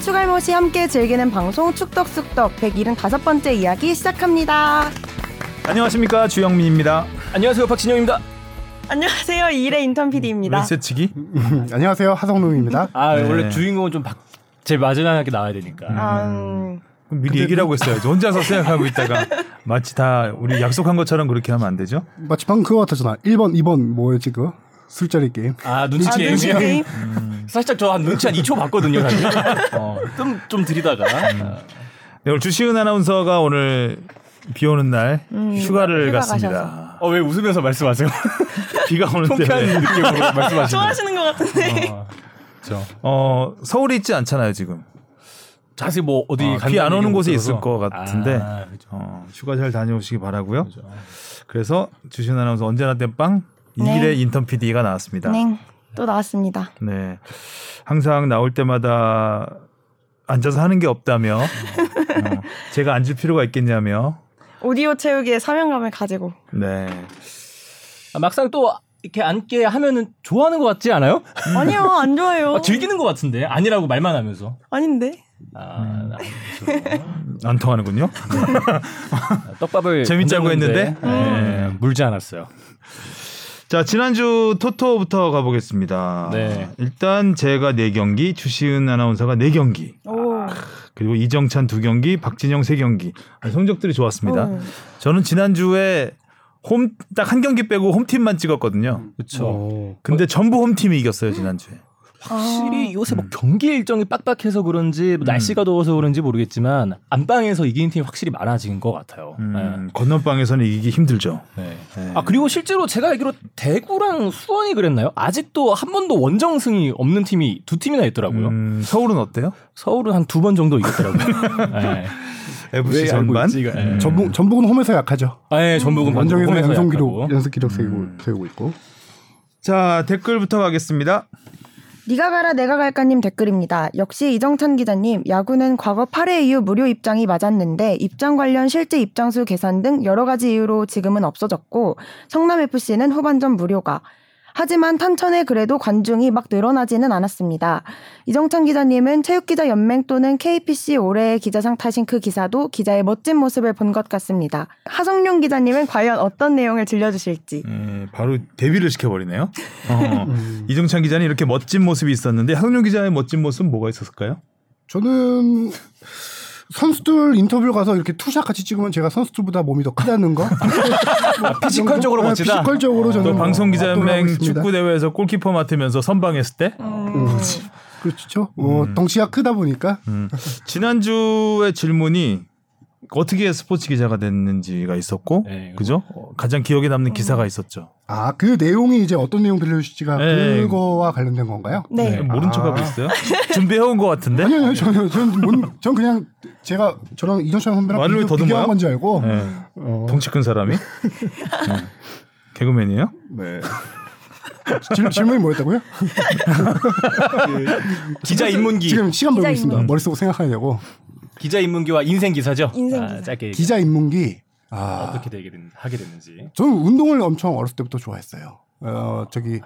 추갈못이 함께 즐기는 방송 축덕숙덕 175번째 이야기 시작합니다. 안녕하십니까 주영민입니다. 안녕하세요 박진영입니다. 안녕하세요. 이일의 인턴 PD입니다. 왼세치기 안녕하세요 하성룡입니다. 아 네. 원래 주인공은 좀 박, 제일 마지막에 나와야 되니까. 음, 그럼 미리 얘기를 하고 있어야죠. 혼자서 생각하고 있다가 마치 다 우리 약속한 것처럼 그렇게 하면 안 되죠. 마치 방금 그거 같았잖아. 1번, 2번 뭐였지 그거? 술자리 게임. 아 눈치 아, 게임이요? 눈치 게임? 살짝 저 한 눈치 한 2초 봤거든요. 사실. 어, 좀, 좀 들이다가. 네, 오늘 주시은 아나운서가 오늘 비 오는 날 휴가를 휴가 갔습니다. 어, 왜 웃으면서 말씀하세요? 비가 오는데 통쾌한 느낌으로 말씀하시는 좋아하시는 것 같은데. 어, 그렇죠. 어 서울에 있지 않잖아요 지금. 자세히 뭐 어디 어, 비안 오는 곳에 못 있을 들어서. 것 같은데 아, 그렇죠. 어, 휴가 잘 다녀오시기 바라고요. 그렇죠. 그래서 주시은 아나운서 언제나 땜빵 네. 이일의 인턴 PD가 나왔습니다. 네, 또 나왔습니다. 네. 항상 나올 때마다 앉아서 하는 게 없다며 어, 제가 앉을 필요가 있겠냐며 오디오 채우기에 사명감을 가지고. 네. 아, 막상 또 이렇게 앉게 하면은 좋아하는 것 같지 않아요? 아니요, 안 좋아요. 아, 즐기는 것 같은데 아니라고 말만 하면서. 아닌데. 아, 안 통하는군요. 떡밥을 재밌자고 했는데? 네, 물지 않았어요. 자, 지난주 토토부터 가보겠습니다. 네. 일단 제가 4경기, 주시은 아나운서가 4경기, 오. 그리고 이정찬 2경기, 박진영 3경기. 성적들이 좋았습니다. 오. 저는 지난주에 홈, 딱 한 경기 빼고 홈팀만 찍었거든요. 그렇죠. 어. 근데 전부 홈팀이 이겼어요, 지난주에. 확실히 요새 뭐 경기 일정이 빡빡해서 그런지 뭐 날씨가 더워서 그런지 모르겠지만 안방에서 이기는 팀이 확실히 많아진 것 같아요. 음, 건너방에서는 이기기 힘들죠. 네. 네. 아 그리고 실제로 제가 알기로 대구랑 수원이 그랬나요? 아직도 한 번도 원정승이 없는 팀이 두 팀이나 있더라고요. 음, 서울은 어때요? 서울은 한 두 번 정도 이겼더라고요. 네. FC 전반. 네. 전북 전북은 홈에서 약하죠. 아, 네, 전북은 원정에서 홈에서 연속. 기록 연속 기록 세우고 음. 세우고 있고. 자 댓글부터 가겠습니다. 니가 가라 내가 갈까님 댓글입니다. 역시 이정찬 기자님, 야구는 과거 8회 이후 무료 입장이 맞았는데 입장 관련 실제 입장수 계산 등 여러 가지 이유로 지금은 없어졌고 성남FC는 후반전 무료가 하지만 탄천에 그래도 관중이 막 늘어나지는 않았습니다. 이정찬 기자님은 체육기자연맹 또는 KPC 올해의 기자상 타신 그 기사도 기자의 멋진 모습을 본 것 같습니다. 하성룡 기자님은 과연 어떤 내용을 들려주실지. 예, 바로 데뷔를 시켜버리네요. 어, 이정찬 기자는 이렇게 멋진 모습이 있었는데 한웅 기자의 멋진 모습은 뭐가 있었을까요? 저는 선수들 인터뷰 가서 이렇게 two shot 같이 찍으면 제가 선수들보다 몸이 더 크다는 거. 아, physical적으로 네, 멋지다. physical적으로 저는 또 뭐 방송 기자연맹 있습니다. 축구 대회에서 골키퍼 맡으면서 선방했을 때 그렇죠. 어, 덩치가 크다 보니까 음. 지난주의 질문이 어떻게 스포츠 기자가 됐는지가 있었고 네, 그죠? 어, 가장 기억에 남는 기사가 있었죠. 아 그 내용이 이제 어떤 내용 들려주실지가 네. 그거와 관련된 건가요? 네. 네, 모른 아. 척하고 있어요. 준비해온 것 같은데. 아니요, 아니요, 저는 저는 뭔- 전 그냥 제가 저랑 이정찬 선배랑 비교, 더듬어요? 비교한 건지 알고. 네. 어, 덩치 큰 사람이. 네. 개그맨이에요? 네. 질, 질문이 뭐였다고요? 기자 입문기. 지금 시간 벌고 있습니다. 머릿속 생각하려고. 기자 입문기와 인생 기사죠. 인생 아, 기사. 짧게 기자 입문기. 아, 어떻게 되게 됐, 하게 됐는지. 저는 운동을 엄청 어렸을 때부터 좋아했어요. 어, 저기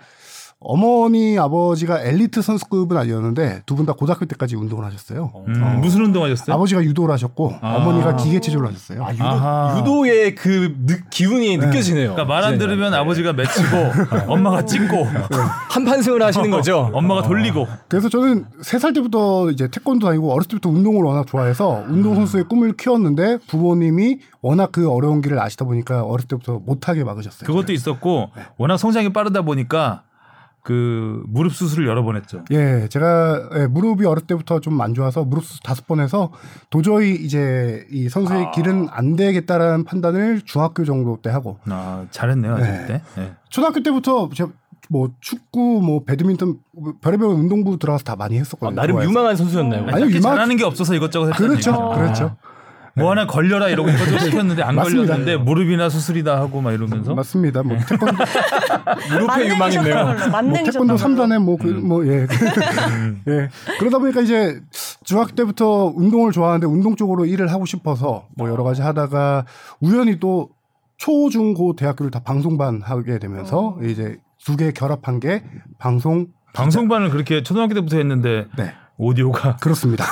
어머니 아버지가 엘리트 선수급은 아니었는데 두 분 다 고등학교 때까지 운동을 하셨어요. 음, 무슨 운동 하셨어요? 아버지가 유도를 하셨고 아. 어머니가 기계 체조를 하셨어요. 아, 유도, 아하. 유도의 그 느- 기운이 느껴지네요. 그러니까 말 안. 들으면 네. 아버지가 맺히고 엄마가 찍고 한판승을 하시는 거죠. 엄마가 돌리고 그래서 저는 세 살 때부터 이제 태권도 다니고 어렸을 때부터 운동을 워낙 좋아해서 운동 선수의 꿈을 키웠는데 부모님이 워낙 그 어려운 길을 아시다 보니까 어렸을 때부터 못하게 막으셨어요. 그것도 있었고 워낙 성장이 빠르다 보니까 그 무릎 수술을 여러 번 했죠. 예, 제가 예, 무릎이 어릴 때부터 좀 안 좋아서 무릎 수술 다섯 번 해서 도저히 이제 이 선수의 길은 안 되겠다라는 판단을 중학교 정도 때 하고 아 잘했네요 네. 그때. 네. 초등학교 때부터 제가 뭐 축구, 뭐 배드민턴, 별의별 운동부 들어가서 다 많이 아, 했었거든요. 나름 좋아해서. 유망한 선수였나요? 아니, 유망- 잘하는 게 없어서 이것저것 했다는 그렇죠, 얘기죠. 그렇죠. 뭐 하나 걸려라 이러고 이것저것 시켰는데 안 맞습니다. 걸렸는데 무릎이나 수술이다 하고 막 이러면서 맞습니다. 뭐 태권도, 무릎에 유망했네요. 뭐 태권도 3단에 뭐그뭐 예. 예. 그러다 보니까 이제 중학교 때부터 운동을 좋아하는데 운동 쪽으로 일을 하고 싶어서 뭐 여러 가지 하다가 우연히 또 초, 중, 고 대학교를 다 방송반 하게 되면서 이제 두 개 결합한 게 방송 방송반을 그렇게 초등학교 때부터 했는데 네. 오디오가 그렇습니다.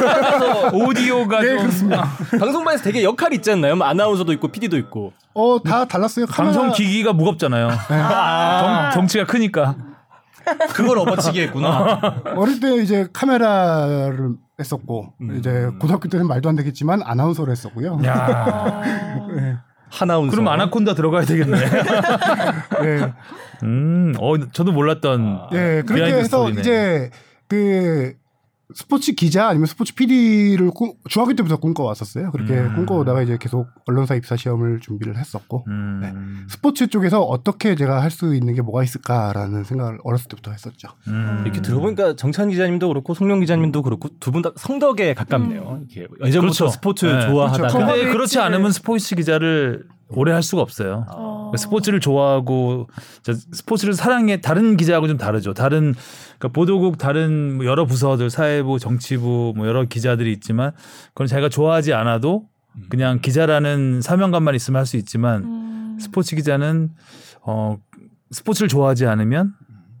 오디오가 네, 좀 그렇습니다. 방송반에서 되게 역할이 있지 않나요? 뭐 아나운서도 있고 PD도 있고. 어, 다 달랐어요. 카메라- 방송 기기가 무겁잖아요. 덩, 덩치가 크니까. 그걸 업어치기 했구나. 어릴 때 이제 카메라를 했었고 음. 이제 고등학교 때는 말도 안 되겠지만 아나운서를 했었고요. 야. 하나운서. 그럼 아나콘다 들어가야 되겠네. 예. 음, 어, 저도 몰랐던. 예, 그렇게 behind 해서 스토리네. 이제 그 스포츠 기자 아니면 스포츠 PD를 중학교 때부터 꿈꿔왔었어요. 그렇게 음. 꿈꿔오다가 이제 계속 언론사 입사 시험을 준비를 했었고 음. 네. 스포츠 쪽에서 어떻게 제가 할 수 있는 게 뭐가 있을까라는 생각을 어렸을 때부터 했었죠. 음. 이렇게 들어보니까 정찬 기자님도 그렇고 성룡 기자님도 그렇고 두 분 다 성덕에 가깝네요. 이렇게 예전부터 그렇죠. 스포츠 네. 좋아하다가 그렇죠. 근데 그렇지 않으면 스포츠 기자를 오래 할 수가 없어요. 어. 스포츠를 좋아하고 저 스포츠를 사랑해 다른 기자하고 좀 다르죠. 다른 그러니까 보도국 다른 뭐 여러 부서들 사회부, 정치부 뭐 여러 기자들이 있지만 그건 자기가 좋아하지 않아도 그냥 기자라는 사명감만 있으면 할 수 있지만 음. 스포츠 기자는 어 스포츠를 좋아하지 않으면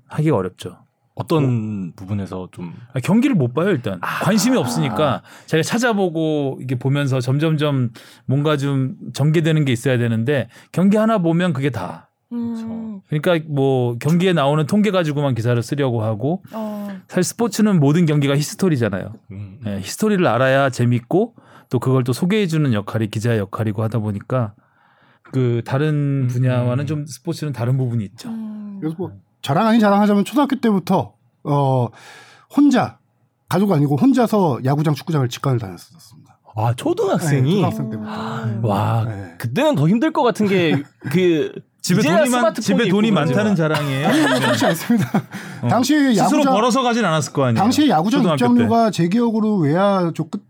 하기가 어렵죠. 어떤 부분에서 좀 아, 경기를 못 봐요 일단 관심이 없으니까 자기가 찾아보고 이게 보면서 점점점 뭔가 좀 전개되는 게 있어야 되는데 경기 하나 보면 그게 다 음. 그러니까 뭐 경기에 나오는 통계 가지고만 기사를 쓰려고 하고 어. 사실 스포츠는 모든 경기가 히스토리잖아요. 음, 예, 히스토리를 알아야 재밌고 또 그걸 또 소개해주는 역할이 기자의 역할이고 하다 보니까 그 다른 분야와는 좀 스포츠는 다른 부분이 있죠. 음. 그래서 뭐 자랑 아닌 자랑하자면 초등학교 때부터 어 혼자 가족 아니고 혼자서 야구장 축구장을 직관을 다녔었습니다. 아 네, 초등학생이 초등학생 때부터. 음. 와 네. 그때는 더 힘들 것 같은 게 그 집에 돈이 많 집에 돈이 많다는 자랑이에요. 그렇지 않습니다. 당시에 스스로 야구장 벌어서 가진 않았을 거 아니에요. 당시에 야구장. 입장료가 제 기억으로 외야 쪽 끝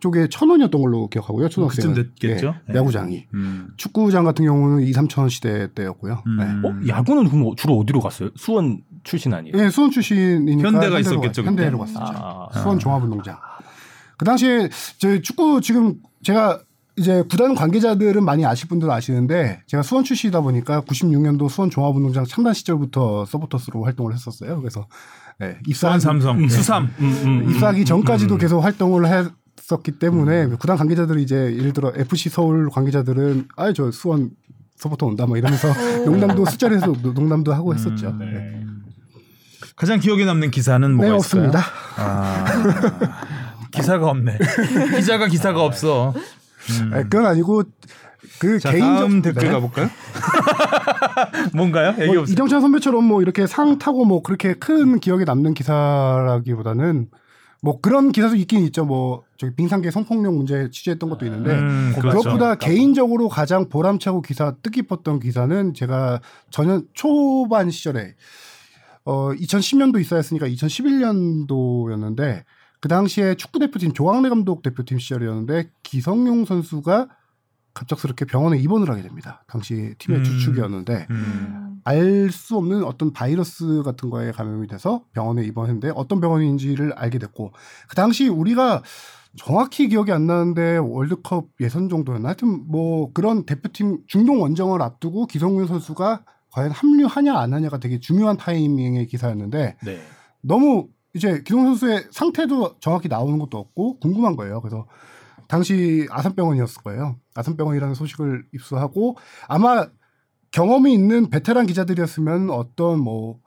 쪽에 천 원이었던 걸로 기억하고요. 초등학생은 그쯤 됐겠죠? 예, 네. 야구장이 음. 축구장 같은 경우는 2, 3천 원 시대 때였고요. 음. 어? 야구는 그럼 주로 어디로 갔어요? 수원 출신 아니에요? 네. 예, 수원 출신이니까 현대가 있었겠죠, 갔- 현대로. 갔었죠. 아, 수원 종합운동장. 그 당시에 저 축구 지금 제가 이제 구단 관계자들은 많이 아실 분들은 아시는데 제가 수원 출신이다 보니까 96년도 수원 종합운동장 창단 시절부터 서포터스로 활동을 했었어요. 그래서 네, 입사한 삼성 수삼. 음, 음, 음. 입사하기 전까지도 계속 활동을 했었기 때문에 구단 관계자들이 이제 예를 들어 FC 서울 관계자들은 아저 수원 서포터 온다 뭐 이러면서 농담도 술자리에서 농담도 하고 했었죠. 음, 네. 네. 가장 기억에 남는 기사는 뭐가 네, 있을까요? 없습니다. 아, 기사가 없네. 기자가 기사가 없어. 음. 아, 그건 아니고 그 자, 개인적 다음 댓글 네. 가볼까요? 뭔가요? 얘기 뭐. 이정찬 선배처럼 뭐 이렇게 상 타고 뭐 그렇게 큰 기억에 남는 기사라기보다는 뭐 그런 기사도 있긴 있죠. 뭐 저기 빙상계 성폭력 문제 취재했던 것도 있는데 음, 그렇죠. 그것보다 개인적으로 가장 보람차고 기사 뜻깊었던 기사는 제가 전년 초반 시절에 어 2010년도 입사했으니까 2011년도였는데 그 당시에 축구 대표팀 조광래 감독 대표팀 시절이었는데 기성용 선수가 갑작스럽게 병원에 입원을 하게 됩니다. 당시 팀의 음. 주축이었는데 음. 알수 없는 어떤 바이러스 같은 거에 감염이 돼서 병원에 입원했는데 어떤 병원인지를 알게 됐고 그 당시 우리가 정확히 기억이 안 나는데 월드컵 예선 정도였나 하여튼 뭐 그런 대표팀 중동 원정을 앞두고 기성용 선수가 과연 합류하냐 안 하냐가 되게 중요한 타이밍의 기사였는데 네. 너무 이제 기성 선수의 상태도 정확히 나오는 것도 없고 궁금한 거예요. 그래서 당시 아산병원이었을 거예요. 아산병원이라는 소식을 입수하고 아마 경험이 있는 베테랑 기자들이었으면 어떤 뭐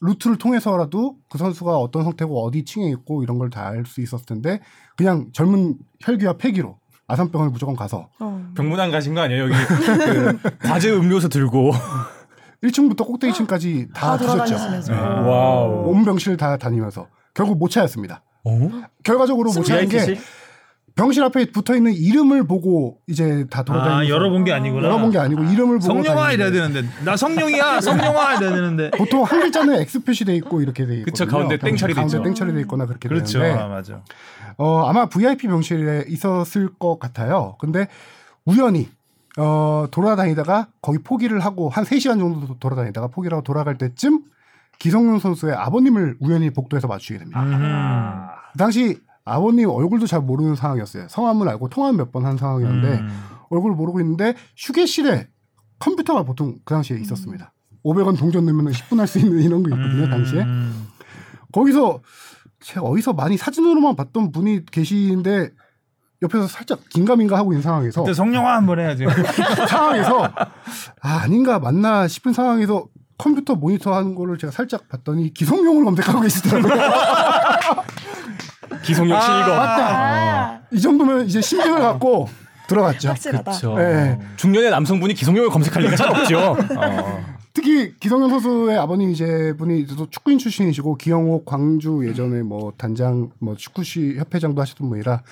루트를 통해서라도 그 선수가 어떤 상태고 어디 층에 있고 이런 걸 다 알 수 있었을 텐데 그냥 젊은 혈기와 패기로 아산병원에 무조건 가서 어. 병문안 가신 거 아니에요? 여기 그 과제 음료수 들고 1층부터 꼭대기층까지 다다 드셨죠. 네. 어. 와우. 온 병실 다 다니면서 결국 못 찾았습니다. 어? 결과적으로 못 찾은 게? 병실 앞에 붙어 있는 이름을 보고 이제 다 돌아다니면서 아, 열어본 게 아니구나. 열어본 게 아니고 이름을 보고 다니는데 이래야 되는데 나 성룡이야 성룡아 이래야 되는데 보통 한 글자는 X 표시돼 있고 이렇게 돼 있거든요. 그쵸, 가운데 땡 처리돼 가운데 있죠. 땡 처리돼 있거나 그렇게 그렇죠 되는데 아, 맞아 어, 아마 VIP 병실에 있었을 것 같아요. 근데 우연히 어, 돌아다니다가 거기 포기를 하고 한 3시간 정도 도- 돌아다니다가 포기를 하고 돌아갈 때쯤 기성용 선수의 아버님을 우연히 복도에서 마주치게 됩니다. 음. 그 당시 아버님 얼굴도 잘 모르는 상황이었어요. 성함은 알고 통화 몇 번 한 상황이었는데 음. 얼굴 모르고 있는데 휴게실에 컴퓨터가 보통 그 당시에 있었습니다. 500원 동전 넣으면 10분 할 수 있는 이런 거 있거든요, 당시에. 음. 거기서 제가 어디서 많이 사진으로만 봤던 분이 계시는데 옆에서 살짝 긴가민가 하고 있는 상황에서 그때 성령화 한번 해야죠. 상황에서 아 아닌가 맞나 싶은 상황에서 컴퓨터 모니터 하는 거를 제가 살짝 봤더니 기성용을 검색하고 계시더라고요. 기성용 씨 이거 아, 이 정도면 이제 심증을 갖고 들어갔죠. 확실하다. 그렇죠. 네. 중년의 남성분이 기성용을 검색할 리가 잘 없죠. 어. 특히 기성용 선수의 아버님 이제 분이 또 축구인 출신이시고 기영옥 광주 예전에 뭐 단장 뭐 축구시 협회장도 하셨던 분이라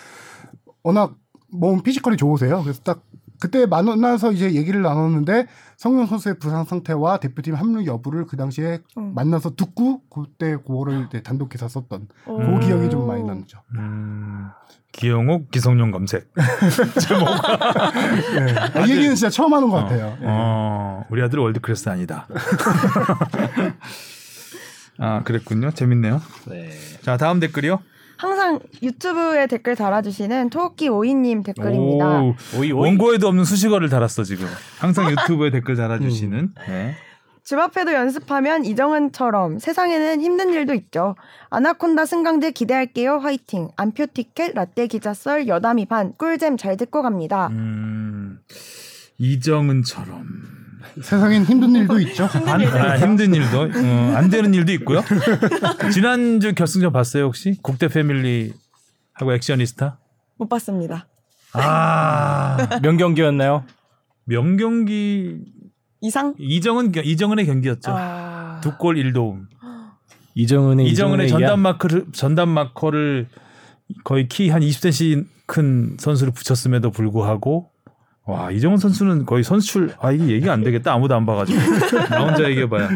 워낙 몸 피지컬이 좋으세요. 그래서 딱 그때 만나서 이제 얘기를 나눴는데 성용 선수의 부상 상태와 대표팀 합류 여부를 그 당시에 음. 만나서 듣고 그때 그거를 이제 단독 기사 썼던 오. 그 기억이 좀 많이 남죠. 음, 기영옥 기성용 검색. 제목. 네. 이 얘기는 진짜 처음 하는 것 같아요. 어, 우리 아들 world class 아니다. 아 그랬군요. 재밌네요. 네. 자 다음 댓글이요. 항상 유튜브에 댓글 달아주시는 토끼 오이님 댓글입니다. 오, 오이 오이. 원고에도 없는 수식어를 달았어 지금. 항상 유튜브에 댓글 달아주시는. 네. 집 앞에도 연습하면 이정은처럼 세상에는 힘든 일도 있죠. 아나콘다 승강제 기대할게요. 화이팅. 암표 티켓 라떼 기자 썰 여담이 반 꿀잼 잘 듣고 갑니다. 음, 이정은처럼. 세상엔 힘든 일도 있죠. 안, 아, 힘든 일도 어, 안 되는 일도 있고요. 지난주 결승전 봤어요 혹시? 국대 패밀리 하고 액션이스타? 못 봤습니다. 아 명경기였나요? 명경기 이상? 이정은 겨- 이정은의 경기였죠. 아... 두골 1도움. 이정은의 이정은의 이정은의 전담 마크를 전담 마커를 거의 키 한 20cm 큰 선수를 붙였음에도 불구하고 와 이정은 선수는 거의 선출 아 이게 얘기가 안 되겠다 아무도 안 봐가지고 나 혼자 얘기해봐야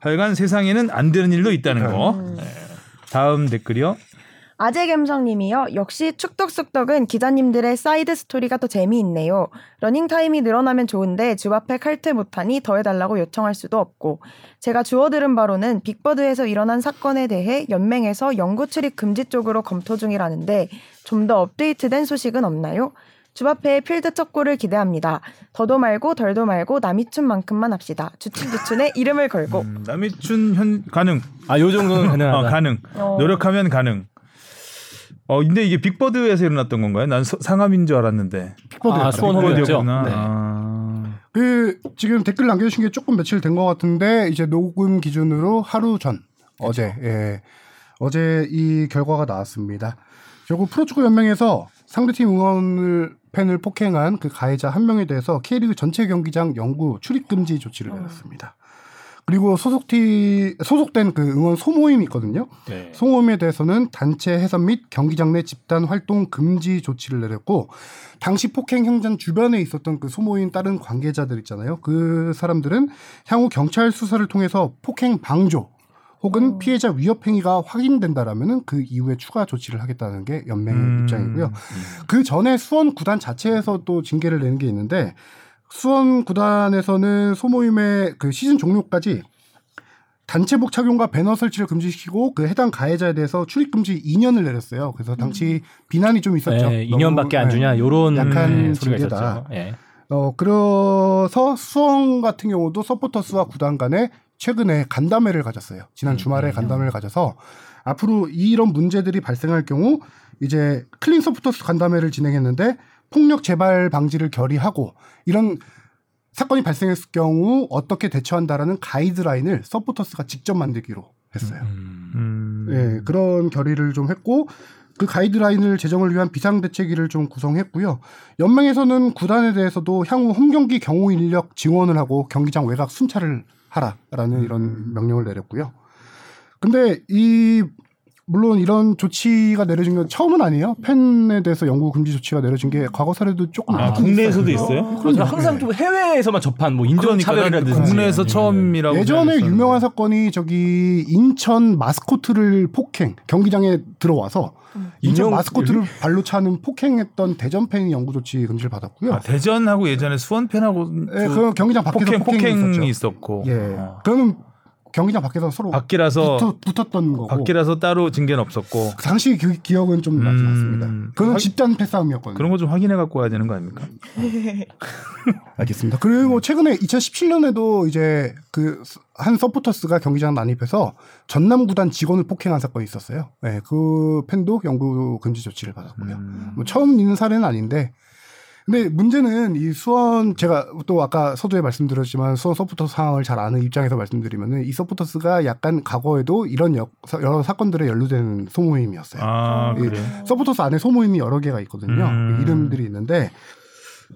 하여간 세상에는 안 되는 일도 있다는 거 네. 다음 댓글이요 아재 감성님이요. 역시 축덕숙덕은 기자님들의 side story가 더 재미있네요. 러닝 타임이 늘어나면 좋은데 주 앞에 칼퇴 못하니 더 해달라고 요청할 수도 없고 제가 주워 들은 바로는 빅버드에서 일어난 사건에 대해 연맹에서 영구 출입 금지 쪽으로 검토 중이라는데 좀 더 업데이트된 소식은 없나요? 주 앞에 필드 첫 골을 기대합니다. 더도 말고 덜도 말고 남이춘만큼만 합시다. 주춘주춘에 이름을 걸고 음, 남이춘 현 가능 아, 요 정도는 가능하다. 어, 가능 어. 노력하면 가능 어 근데 이게 빅버드에서 일어났던 건가요? 난 서- 상암인 줄 알았는데 아, 수원 홈이었죠. 빅버드였구나 네. 아, 그 지금 댓글 남겨주신 게 조금 며칠 된 것 같은데 이제 녹음 기준으로 하루 전 어제 예 어제 이 결과가 나왔습니다. 결국 프로축구 연맹에서 상대팀 응원을 팬을 폭행한 그 가해자 한 명에 대해서 K리그 전체 경기장 영구 출입 금지 조치를 내렸습니다. 그리고 소속티 소속된 그 응원 소모임이 있거든요. 네. 소모임에 대해서는 단체 해산 및 경기장 내 집단 활동 금지 조치를 내렸고 당시 폭행 현장 주변에 있었던 그 소모임 다른 관계자들 있잖아요. 그 사람들은 향후 경찰 수사를 통해서 폭행 방조 혹은 피해자 위협 행위가 확인된다라면은 그 이후에 추가 조치를 하겠다는 게 연맹의 음. 입장이고요. 그 전에 수원 구단 자체에서 또 징계를 내는 게 있는데 수원 구단에서는 소모임의 그 시즌 종료까지 단체복 착용과 배너 설치를 금지시키고 그 해당 가해자에 대해서 출입 금지 2년을 내렸어요. 그래서 당시 비난이 좀 있었죠. 네, 너무, 2년밖에 안 네. 주냐 요런 약한 네, 소리가 징계다. 있었죠. 예. 어 그래서 수원 같은 경우도 서포터스와 구단 간에 최근에 간담회를 가졌어요. 지난 주말에 간담회를 가져서 앞으로 이런 문제들이 발생할 경우 이제 clean 서포터스 간담회를 진행했는데 폭력 재발 방지를 결의하고 이런 사건이 발생했을 경우 어떻게 대처한다라는 가이드라인을 서포터스가 직접 만들기로 했어요. 음. 예, 그런 결의를 좀 했고 그 가이드라인을 제정을 위한 비상대책위를 좀 구성했고요. 연맹에서는 구단에 대해서도 향후 홈경기 경호 인력 지원을 하고 경기장 외곽 순찰을 하라라는 이런 명령을 내렸고요. 근데 이 물론 이런 조치가 내려진 건 처음은 아니에요. 팬에 대해서 영구 금지 조치가 내려진 게 과거 사례도 조금 아, 국내에서도 있어요. 있어요? 그렇죠. 항상 좀 해외에서만 접한 뭐 인종 차별이라든지 국내에서 처음이라고 예전에. 유명한 사건이 저기 인천 마스코트를 폭행 경기장에 들어와서 인천 마스코트를 발로 차는 폭행했던 대전 팬이 영구 조치 금지를 받았고요. 아, 대전하고 예전에 수원 팬하고 예, 그 경기장 밖에서 폭행 폭행이, 폭행이. 있었고 예, 어. 그거는 경기장 밖에서 서로 밖이라서 붙어, 붙었 던 거고. 밖이라서 따로 징계는 없었고 그 당시 그 기억은 좀 나지 음. 않습니다. 그건 확- 집단 패싸움이었거든요. 그런 거 좀 확인해 갖고 와야 되는 거 아닙니까? 알겠습니다. 그리고 최근에 2017년에도 이제 그 한 서포터스가 경기장 난입해서 전남 구단 직원을 폭행한 사건이 있었어요. 네, 그 팬도 영구 금지 조치를 받았고요. 음. 뭐 처음 있는 사례는 아닌데 근데 문제는 이 수원 제가 또 아까 서두에 말씀드렸지만 수원 서포터 상황을 잘 아는 입장에서 말씀드리면은 이 서포터스가 약간 과거에도 이런 여, 여러 사건들에 연루된 소모임이었어요. 아이 그래. 서포터스 안에 소모임이 여러 개가 있거든요. 음. 이름들이 있는데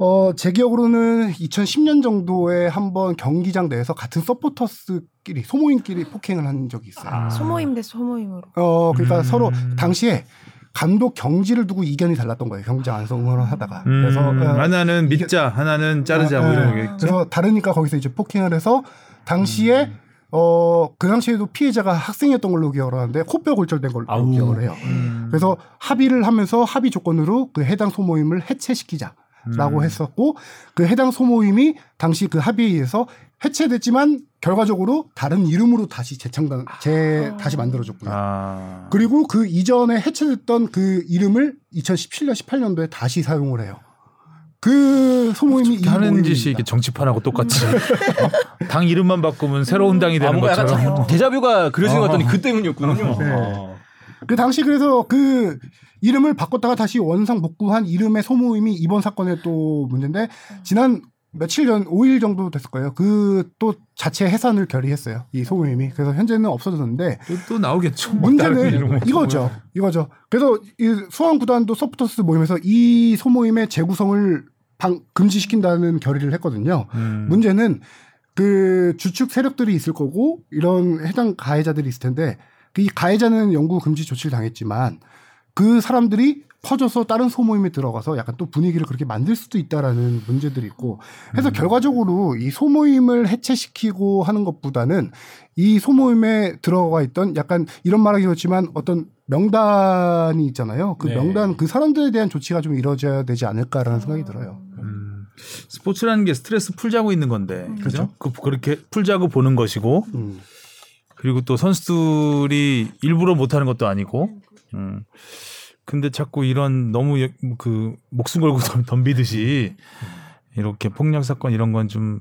어, 제 기억으로는 2010년 정도에 한번 경기장 내에서 같은 서포터스끼리 소모임끼리 폭행을 한 적이 있어요. 아. 소모임 대 소모임으로. 어, 그러니까 음. 서로 당시에 감독 경지를 두고 이견이 달랐던 거예요. 경기장 안에서 응원을 하다가. 음, 그래서 어, 하나는 믿자, 하나는 자르자 뭐 어, 이런 어, 거겠죠. 그래서 다르니까 거기서 이제 폭행을 해서 당시에 음. 어, 그 당시에도 피해자가 학생이었던 걸로 기억을 하는데 코뼈 골절된 걸로 아우. 기억을 해요. 음. 그래서 합의를 하면서 합의 조건으로 그 해당 소모임을 해체시키자 라고 음. 했었고 그 해당 소모임이 당시 그 합의에 의해서 해체됐지만 결과적으로 다른 이름으로 다시 재창단 재 다시 만들어졌고요. 아. 그리고 그 이전에 해체됐던 그 이름을 2017년 18년도에 다시 사용을 해요. 그 소모임이 이 하는. 짓이 이렇게 정치판하고 똑같이 어? 당 이름만 바꾸면 새로운 당이 아, 되는 약간 것처럼 자- 데자뷰가 그려진 것 같더니 어. 그 때문이었군요. 네. 어. 그 당시 그래서 그 이름을 바꿨다가 다시 원상 복구한 이름의 소모임이 이번 사건의 또 문제인데 지난 며칠 전 5일 정도 됐을 거예요. 그 또 자체 해산을 결의했어요. 이 소모임이. 그래서 현재는 없어졌는데 또, 또 나오겠죠. 뭐 문제는. 이거죠. 이거죠. 그래서 이 수원 구단도 서포터스 모임에서 이 소모임의 재구성을 방, 금지시킨다는 결의를 했거든요. 음. 문제는 그 주축 세력들이 있을 거고 이런 해당 가해자들이 있을 텐데 그 이 가해자는 영구 금지 조치를 당했지만 그 사람들이 퍼져서 다른 소모임에 들어가서 약간 또 분위기를 그렇게 만들 수도 있다라는 문제들이 있고 해서 음. 결과적으로 이 소모임을 해체시키고 하는 것보다는 이 소모임에 들어가 있던 약간 이런 말하기 그렇지만 어떤 명단이 있잖아요. 그 네. 명단 그 사람들에 대한 조치가 좀 이루어져야 되지 않을까라는 생각이 들어요. 음. 스포츠라는 게 스트레스 풀자고 있는 건데, 그죠? 그렇죠. 그, 그렇게 풀자고 보는 것이고, 음. 그리고 또 선수들이 일부러 못하는 것도 아니고, 음. 근데 자꾸 이런 너무 여- 그 목숨 걸고 덤- 덤비듯이 이렇게 폭력 사건 이런 건좀왜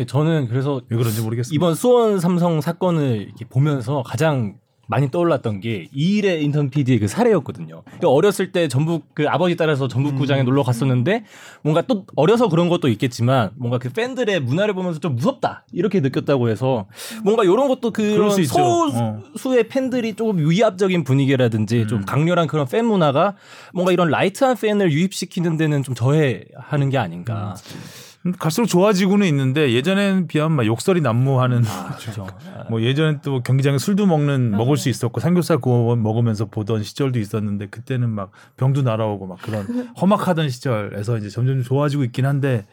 예, 저는 그래서 그런지 모르겠습니다. 이번 수원 삼성 사건을 이렇게 보면서 가장 많이 떠올랐던 게 이일의 인턴 PD의 그 사례였거든요. 그 어렸을 때 전북 그 아버지 따라서 전북구장에 놀러 갔었는데 뭔가 또 어려서 그런 것도 있겠지만 뭔가 그 팬들의 문화를 보면서 좀 무섭다 이렇게 느꼈다고 해서 뭔가 이런 것도 그런. 소수의 팬들이 조금 위압적인 분위기라든지 좀 강렬한 그런 팬 문화가 뭔가 이런 light한 팬을 유입시키는 데는 좀 저해하는 게 아닌가. 음, 갈수록 좋아지고는 있는데 예전엔 비하면 막 욕설이 난무하는 그렇죠. 뭐 예전엔 또 경기장에 술도 먹는 먹을 수 있었고 삼겹살 구워 먹으면서 보던 시절도 있었는데 그때는 막 병도 날아오고 막 그런 험악하던 시절에서 이제 점점 좋아지고 있긴 한데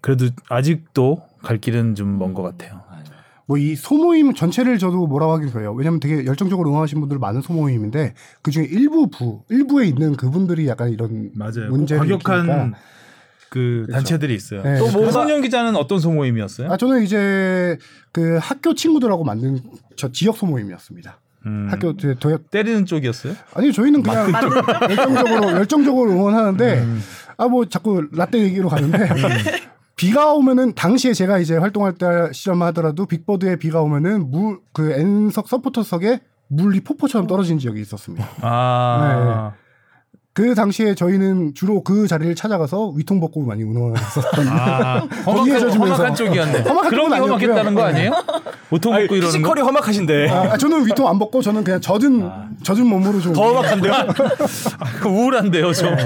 그래도 아직도 갈 길은 좀 먼 것 같아요. 뭐 이 소모임 전체를 저도 뭐라고 하긴 그래요. 왜냐면 되게 열정적으로 응원하신 분들 많은 소모임인데 그 중에 일부 부 일부에 있는 그분들이 약간 이런 맞아요. 문제를 과격한 그 단체들이 있어요. 네. 또 그래서- 뭐성년 기자는 어떤 소모임이었어요? 아 저는 이제 그 학교 친구들하고 만든 저 지역 소모임이었습니다. 음, 학교 도 도역 때리는 쪽이었어요? 아니 저희는 그냥 열정적으로 열정적으로 응원하는데 음. 아뭐 자꾸 라떼 얘기로 가는데 비가 오면은 당시에 제가 이제 활동할 때 시험 하더라도 빅보드에 비가 오면은 물 그 N석 서포터석에 물이 폭포처럼 떨어진 지역이 있었습니다. 아, 그 당시에 저희는 주로 그 자리를 찾아가서 위통 벗고 많이 운동을 했었던. 아, 젖으면서. 험악한 쪽이었네. 험악한 그런 게 험악했다는 거 아니에요? 보통 아니, 먹고 이러는 거? 피지컬이 험악하신데 아, 저는 위통 안 벗고 저는 그냥 젖은 젖은 몸으로 좀 더 험악한데요? 그 우울한데요, 좀.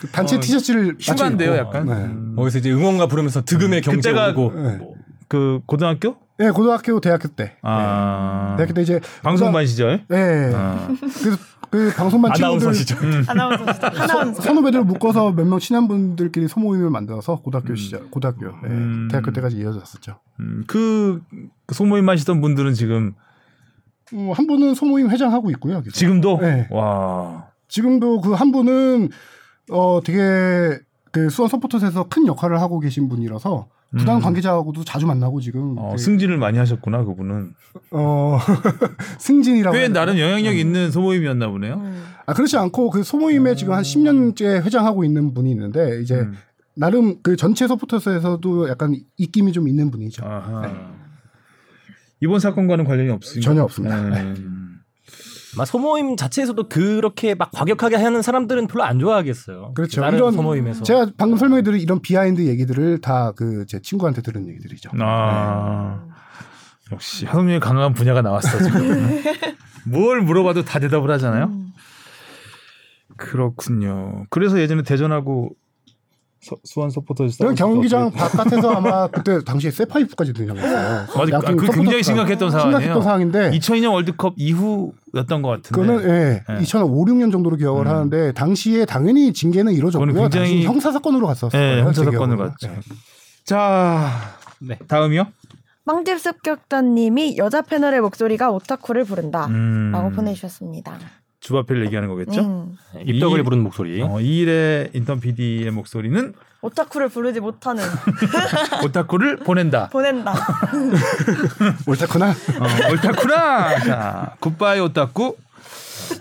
그 단체 티셔츠를 맞춰 흉한데요. 약간. 네. 음. 거기서 이제 응원가 부르면서 득음의 경제 그때가- 오고 네. 뭐. 그 고등학교? 네, 고등학교 대학교 때. 아, 네. 대학교 때 이제 방송반 시절. 네. 아. 그래서 그 방송반 아나운서 친구들 시절. 아나운서 진짜 아나운서. 선후배들 묶어서 몇 명 친한 분들끼리 소모임을 만들어서 고등학교 시절, 고등학교, 네, 음. 대학교 때까지 이어졌었죠. 음, 그, 그 소모임 하시던 분들은 지금 어, 한 분은 소모임 회장하고 있고요. 계속. 지금도 네. 와. 지금도 그 한 분은 어 되게 그 수원 서포터스에서 큰 역할을 하고 계신 분이라서 구단 음. 관계자하고도 자주 만나고 지금 어, 그, 승진을 많이 하셨구나 그분은. 어, 승진이라고 꽤? 나름 영향력 있는 소모임이었나 보네요. 음. 아 그렇지 않고 그 소모임에 지금 한 10년째 회장하고 있는 분이 있는데 이제 음. 나름 그 전체 서포터스에서도 약간 입김이 좀 있는 분이죠. 아하. 이번 사건과는 관련이 없습니다. 전혀 없습니다. 네. 아마 소모임 자체에서도 그렇게 막 과격하게 하는 사람들은 별로 안 좋아하겠어요. 그렇죠. 다른 이런 소모임에서 제가 방금 설명해드린 이런 behind 얘기들을 다 그 제 친구한테 들은 얘기들이죠. 아 역시 하성룡의 강한 분야가 나왔어 지금. 뭘 물어봐도 다 대답을 하잖아요. 음. 그렇군요. 그래서 예전에 대전하고 서- 수원 서포터즈 싸웠을 경기장 때 바깥에서 아마 그때 당시에 쇠파이프까지 등장했어요. 맞아. 아, 그 굉장히 심각했던 상황이에요. 심각했던 상황인데 2002년 월드컵 이후 였던 것 같은데. 그거는 예, 네. 2005, 6년 정도로 기억을 음. 하는데 당시에 당연히 징계는 이루어졌고요. 굉장히- 당시 형사 사건으로 갔었어요. 네, 형사 기억으로는. 갔죠. 네. 자, 네. 다음이요. 빵집 습격자님이 여자 패널의 목소리가 오타쿠를 부른다. 음, 라고 보내주셨습니다. 주바페를 얘기하는 거겠죠. 음. 입덕을 이- 부르는 목소리. 어, 이 일의 인턴 PD의 목소리는 오타쿠를 부르지 못하는 오타쿠를 보낸다. 보낸다. 옳다구나. 어, 옳다구나. 자, 굿바이 오타쿠.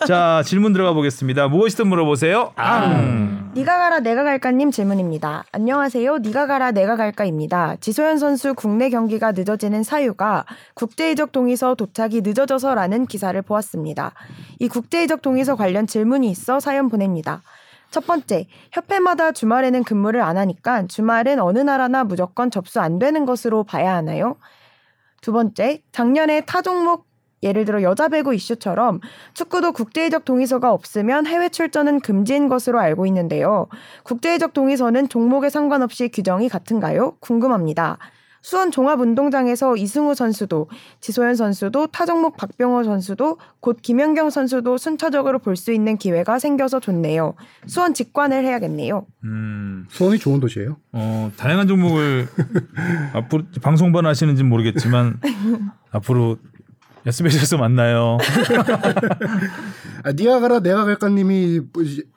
자, 질문 들어가 보겠습니다. 무엇이든 물어보세요. 앙. 니가 가라 내가 갈까님 질문입니다. 안녕하세요. 니가 가라 내가 갈까입니다. 지소연 선수 국내 경기가 늦어지는 사유가 국제이적 동의서 도착이 늦어져서라는 기사를 보았습니다. 이 국제이적 동의서 관련 질문이 있어 사연 보냅니다. 첫 번째, 협회마다 주말에는 근무를 안 하니까 주말은 어느 나라나 무조건 접수 안 되는 것으로 봐야 하나요? 두 번째, 작년에 타 종목 예를 들어 여자 배구 이슈처럼 축구도 국제적 동의서가 없으면 해외 출전은 금지인 것으로 알고 있는데요. 국제적 동의서는 종목에 상관없이 규정이 같은가요? 궁금합니다. 수원 종합운동장에서 이승우 선수도 지소연 선수도 타 종목 박병호 선수도 곧 김연경 선수도 순차적으로 볼 수 있는 기회가 생겨서 좋네요. 수원 직관을 해야겠네요. 음, 수원이 좋은 도시예요. 어, 다양한 종목을 앞으로 방송반 하시는지는 모르겠지만 앞으로 SBS에서 만나요. 아, 니가 가라 내가 갈까님이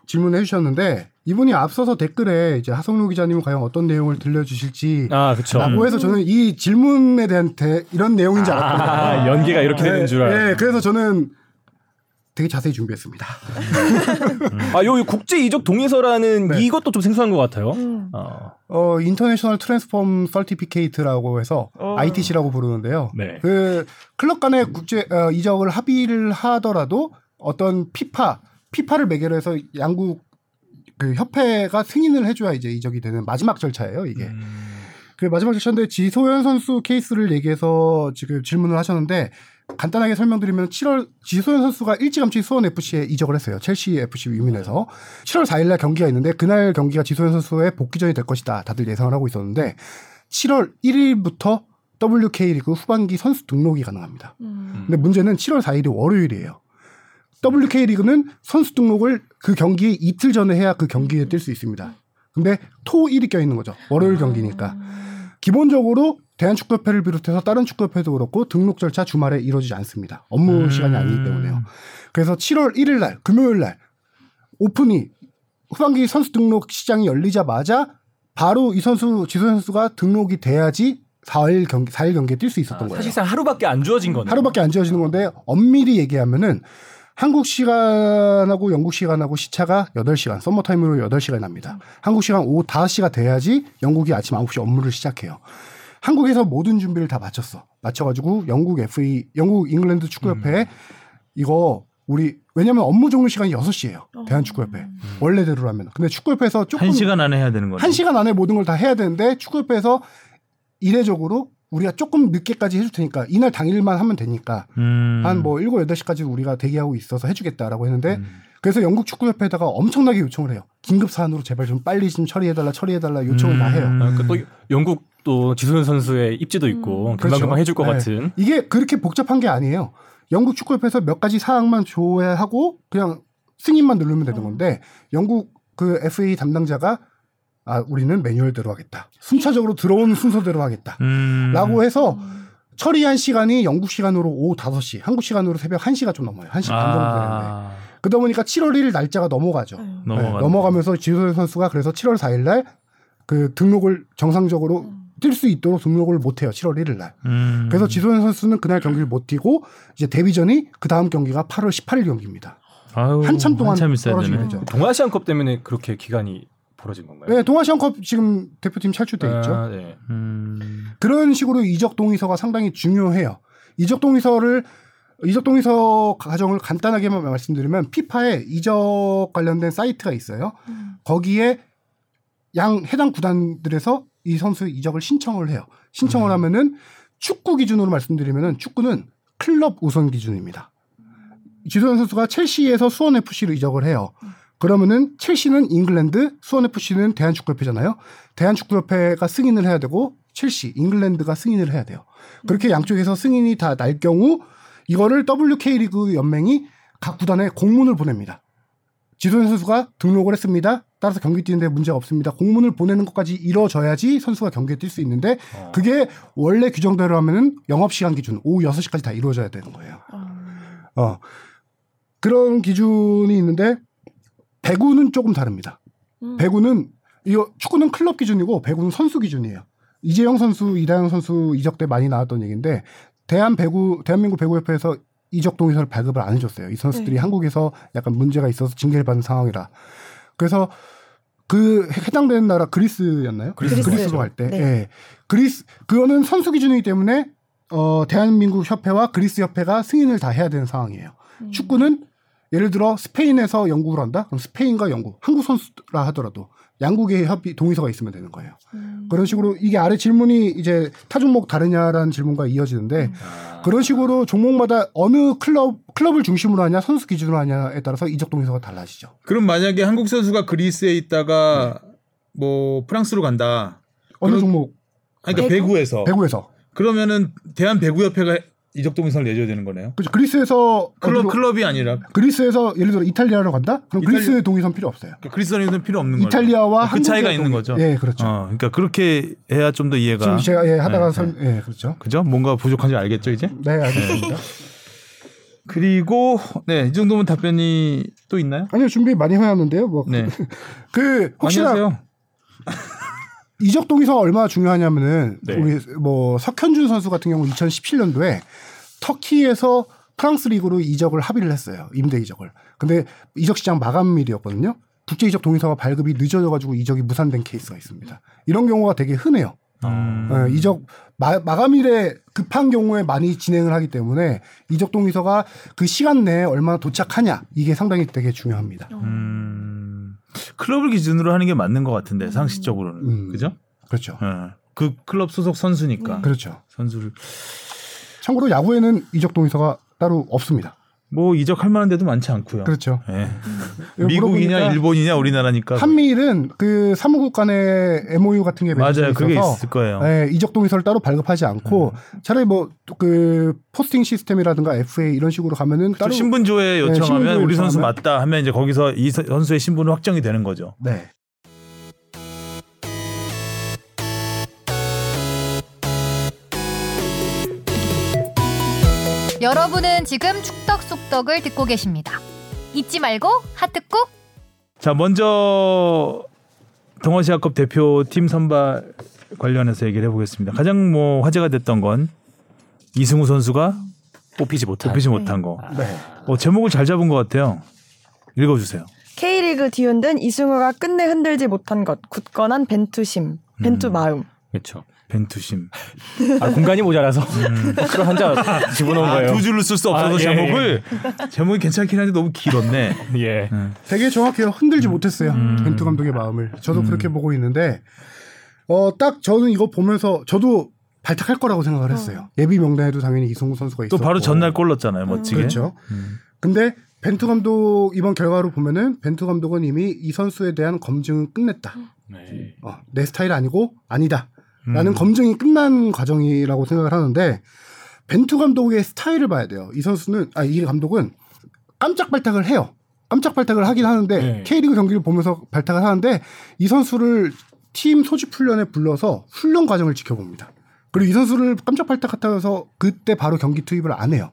질문해 주셨는데 이분이 앞서서 댓글에 이제 하성룡 기자님은 과연 어떤 내용을 들려주실지 아. 라고 해서 저는 이 질문에 대한 대, 이런 내용인 줄 알았거든요. 아, 연계가 이렇게 되는 줄 알아요. 네, 그래서 저는 되게 자세히 준비했습니다. 아, 요 국제 이적 동의서라는 네. 이것도 좀 생소한 것 같아요. 음. 어, 어, International Transfer Certificate라고 해서 어. ITC라고 부르는데요. 네. 그 클럽 간의 국제 어, 이적을 합의를 하더라도 어떤 FIFA, FIFA를 매개로 해서 양국 그 협회가 승인을 해줘야 이제 이적이 되는 마지막 절차예요. 이게. 음. 그 마지막 절차인데 지소연 선수 케이스를 얘기해서 지금 질문을 하셨는데 간단하게 설명드리면 7월 지소연 선수가 일찌감치 수원 FC에 이적을 했어요. 첼시 FC 위민에서 7월 4일날 경기가 있는데 그날 경기가 지소연 선수의 복귀전이 될 것이다. 다들 예상을 하고 있었는데 7월 1일부터 WK 리그 후반기 선수 등록이 가능합니다. 음. 근데 문제는 7월 4일이 월요일이에요. WK 리그는 선수 등록을 그 경기 이틀 전에 해야 그 경기에 뛸 수 있습니다. 근데 토 일이 껴 있는 거죠. 월요일 경기니까. 기본적으로 대한축구협회를 비롯해서 다른 축구협회도 그렇고 등록 절차 주말에 이루어지지 않습니다. 업무 음. 시간이 아니기 때문에요. 그래서 7월 1일 날 금요일 날 오픈이 후반기 선수 등록 시장이 열리자마자 바로 이 선수 지소연 선수가 등록이 돼야지 4일 경기 4일 경기에 뛸 수 있었던 아, 거예요. 사실상 하루밖에 안 주어진 거네요. 하루밖에 안 주어지는 건데 엄밀히 얘기하면은 한국 시간하고 영국 시간하고 시차가 8시간, 서머 타임으로 8시간 납니다. 한국 시간 오후 5시가 돼야지 영국이 아침 9시 업무를 시작해요. 한국에서 모든 준비를 다 마쳤어. 마쳐가지고 영국 FA, 영국 잉글랜드 축구협회에 이거 우리 왜냐면 업무 종료 시간이 6시예요. 대한축구협회. 원래대로라면. 근데 축구협회에서 조금 한 시간 안에 해야 되는 거죠. 한 시간 안에 모든 걸 다 해야 되는데 축구협회에서 이례적으로 우리가 조금 늦게까지 해줄 테니까 이날 당일만 하면 되니까 음. 한뭐 7, 8시까지 우리가 대기하고 있어서 해주겠다라고 했는데 음. 그래서 영국 축구협회에다가 엄청나게 요청을 해요. 긴급 사안으로 제발 좀 빨리 좀 처리해달라 처리해달라 요청을 다 해요. 음. 아, 그또 영국 또 지소연 선수의 입지도 있고 금방 그렇죠. 금방 해줄 것 네. 같은. 이게 그렇게 복잡한 게 아니에요. 영국 축구협회에서 몇 가지 사항만 조회하고 그냥 승인만 누르면 되는 건데 영국 그 FA 담당자가 아 우리는 매뉴얼대로 하겠다. 순차적으로 들어온 순서대로 하겠다. 음. 라고 해서 처리한 시간이 영국 시간으로 오후 5시, 한국 시간으로 새벽 1시가 좀 넘어요. 1시 반 정도 되는데. 아, 그러다 보니까 7월 1일 날짜가 넘어가죠. 음. 넘어가. 네, 넘어가면서 지소연 선수가 그래서 7월 4일 날 그 등록을 정상적으로 뛸수 있도록 등록을 못 해요. 7월 1일 날. 음. 그래서 지소연 선수는 그날 경기를 못 뛰고 이제 데뷔전이 그 다음 경기가 8월 18일 경기입니다. 아유, 한참 동안 한참 있어야 떨어지게. 되죠. 동아시안컵 때문에 그렇게 기간이 벌어진 건가요? 네, 동아시안컵 지금 대표팀 탈출돼 있죠. 아, 네. 음. 그런 식으로 이적 동의서가 상당히 중요해요. 이적 동의서를 이적 동의서 과정을 간단하게만 말씀드리면 피파에 이적 관련된 사이트가 있어요. 거기에 양 해당 구단들에서 이 선수 이적을 신청을 해요. 신청을 하면은 축구 기준으로 말씀드리면은 축구는 클럽 우선 기준입니다. 지소연 선수가 첼시에서 수원 FC로 이적을 해요. 그러면은 첼시는 잉글랜드, 수원 FC는 대한축구협회잖아요. 대한축구협회가 승인을 해야 되고 첼시, 잉글랜드가 승인을 해야 돼요. 그렇게 양쪽에서 승인이 다 날 경우 이거를 WK 리그 연맹이 각 구단에 공문을 보냅니다. 지소연 선수가 등록을 했습니다. 따라서 경기 뛰는데 문제가 없습니다. 공문을 보내는 것까지 이루어져야지 선수가 경기에 뛸 수 있는데 그게 원래 규정대로 하면은 영업 시간 기준 오후 6시까지 다 이루어져야 되는 거예요. 어. 그런 기준이 있는데 배구는 조금 다릅니다. 배구는 이거 축구는 클럽 기준이고 배구는 선수 기준이에요. 이재영 선수, 이다영 선수 이적 때 많이 나왔던 얘기인데 대한 배구 대한민국 배구협회에서 이적 동의서를 발급을 안 해줬어요. 이 선수들이 네. 한국에서 약간 문제가 있어서 징계를 받는 상황이라. 그래서 그 해당되는 나라 그리스였나요? 그리스. 그리스로 갈 때, 네. 예. 그리스 그거는 선수 기준이기 때문에 어 대한민국 협회와 그리스 협회가 승인을 다 해야 되는 상황이에요. 축구는 예를 들어 스페인에서 영국을 한다? 그럼 스페인과 영국, 한국 선수라 하더라도 양국의 협의 동의서가 있으면 되는 거예요. 그런 식으로 이게 아래 질문이 이제 타 종목 다르냐라는 질문과 이어지는데 그런 식으로 종목마다 어느 클럽 클럽을 중심으로 하냐 선수 기준으로 하냐에 따라서 이적 동의서가 달라지죠. 그럼 만약에 한국 선수가 그리스에 있다가 뭐 프랑스로 간다. 어느 그럼- 종목 아니, 그러니까 배구? 배구에서. 배구에서 그러면은 대한 배구협회가 이적 동의서를 내줘야 되는 거네요. 그렇죠. 그리스에서 클럽 어디로- 클럽이 아니라 그리스에서 예를 들어 이탈리아로 간다? 그럼 이탈리- 그리스의 동의서는 필요 없어요. 그러니까 그리스 선수는 필요 없는 거죠. 이탈리아와 그 차이가 한국의 있는 동의- 거죠. 예, 그렇죠. 어, 그러니까 그렇게 해야 좀 더 이해가. 지금 제가 예, 하다가 네, 설, 예, 그렇죠. 그죠? 뭔가 부족한지 알겠죠 이제? 네, 알겠습니다. 그리고 네 이 정도면 답변이 또 있나요? 아니요, 준비 많이 해왔는데요. 뭐, 네. 그, 혹시나 안녕하세요. 이적 동의서 가 얼마나 중요하냐면은 네. 우리 뭐 석현준 선수 같은 경우 2017년도에 터키에서 프랑스 리그로 이적을 합의를 했어요. 임대 이적을. 근데 이적 시장 마감일이었거든요. 국제 이적 동의서가 발급이 늦어져 가지고 이적이 무산된 케이스가 있습니다. 이런 경우가 되게 흔해요. 음. 어, 이적 마, 마감일에 급한 경우에 많이 진행을 하기 때문에 이적 동의서가 그 시간 내에 얼마나 도착하냐 이게 상당히 되게 중요합니다. 음, 클럽을 기준으로 하는 게 맞는 것 같은데 상식적으로는 음. 그죠? 그렇죠. 어, 그 클럽 소속 선수니까 그렇죠. 선수를 참고로 야구에는 이적 동의서가 따로 없습니다. 뭐 이적할 만한 데도 많지 않고요. 그렇죠. 예. 이거 미국이냐 일본이냐 우리나라니까 한미일은 그 사무국 간의 MOU 같은 게 맞아요. 그게 있을 거예요. 예, 이적 동의서를 따로 발급하지 않고 차라리 뭐 그 포스팅 시스템이라든가 FA 이런 식으로 가면은 따로 신분조회 요청하면 신분조회 우리 선수? 맞다 하면 이제 거기서 이 선- 선수의 신분은 확정이 되는 거죠. 네. 여러분은 지금 축덕 속덕을 듣고 계십니다. 잊지 말고 하트 꾹. 자 먼저 동아시아컵 대표팀 선발 관련해서 얘기를 해보겠습니다. 가장 뭐 화제가 됐던 건 이승우 선수가 뽑히지 못한. 뽑히지 못한 거. 네. 어, 제목을 잘 잡은 것 같아요. 읽어주세요. K리그 뒤흔든 이승우가 끝내 흔들지 못한 것 굳건한 벤투심 벤투 음. 마음 그렇죠. 벤투심. 아, 공간이 모자라서 그걸 한자 집어넣은 아, 거예요. 두 줄로 쓸 수 없어서 아, 예, 제목을 제목이 괜찮긴 한데 너무 길었네. 예. 되게 정확해요. 흔들지 음. 못했어요. 벤투 감독의 마음을. 저도 그렇게 보고 있는데 어 딱 저는 이거 보면서 저도 발탁할 거라고 생각을 했어요. 예비 명단에도 당연히 이승우 선수가 또 있었고 바로 전날 골 넣었잖아요. 멋지게. 그렇죠. 음. 근데 벤투 감독 이번 결과로 보면은 벤투 감독은 이미 이 선수에 대한 검증은 끝냈다. 네. 어, 내 스타일 아니고 아니다. 음. 라는 검증이 끝난 과정이라고 생각을 하는데 벤투 감독의 스타일을 봐야 돼요. 이 선수는 아 이 감독은 깜짝 발탁을 해요. 깜짝 발탁을 하긴 하는데 네. K리그 경기를 보면서 발탁을 하는데 이 선수를 팀 소집 훈련에 불러서 훈련 과정을 지켜봅니다. 그리고 이 선수를 깜짝 해서 그때 바로 경기 투입을 안 해요.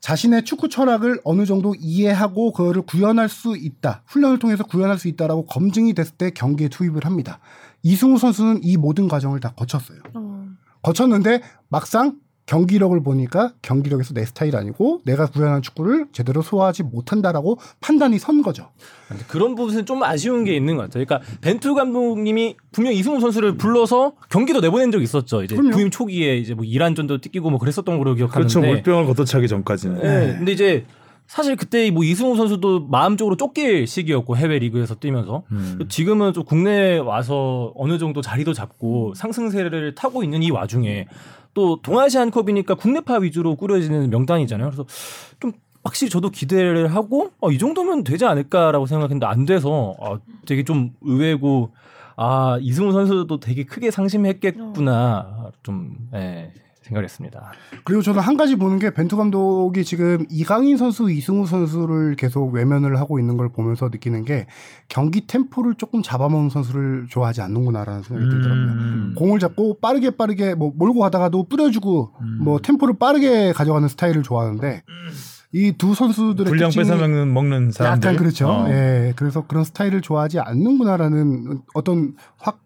자신의 축구 철학을 어느 정도 이해하고 그거를 구현할 수 있다. 훈련을 통해서 구현할 수 있다라고 검증이 됐을 때 경기에 투입을 합니다. 이승우 선수는 이 모든 과정을 다 거쳤어요. 거쳤는데 막상 경기력을 보니까 경기력에서 내 스타일 아니고 내가 구현한 축구를 제대로 소화하지 못한다라고 판단이 선 거죠. 그런 부분은 좀 아쉬운 게 있는 것 같아요. 그러니까 벤투 감독님이 분명 이승우 선수를 불러서 경기도 내보낸 적이 있었죠. 이제 그럼요. 부임 초기에 이제 뭐 이란전도 뛰기고 뭐 그랬었던 걸로 기억하는데. 그렇죠. 물병을 걷어차기 전까지는. 네. 근데 이제 사실 그때 뭐 이승우 선수도 마음적으로 쫓길 시기였고 해외 리그에서 뛰면서 음. 지금은 좀 국내에 와서 어느 정도 자리도 잡고 상승세를 타고 있는 이 와중에 또 동아시안컵이니까 국내파 위주로 꾸려지는 명단이잖아요. 그래서 좀 확실히 저도 기대를 하고 어, 이 정도면 되지 않을까라고 생각했는데 안 돼서 어, 되게 좀 의외고 아 이승우 선수도 되게 크게 상심했겠구나 좀 예, 생각했습니다. 그리고 저는 한 가지 보는 게 벤투 감독이 지금 이강인 선수, 이승우 선수를 계속 외면을 하고 있는 걸 보면서 느끼는 게 경기 템포를 조금 잡아먹는 선수를 좋아하지 않는구나라는 생각이 들더라고요. 음. 공을 잡고 빠르게 빠르게 뭐 몰고 가다가도 뿌려주고 뭐 템포를 빠르게 가져가는 스타일을 좋아하는데 이두 선수들의 분량 특징이 뺏어 먹는 먹는 사람들. 약간 그렇죠. 어. 예, 그래서 그런 스타일을 좋아하지 않는구나라는 어떤 확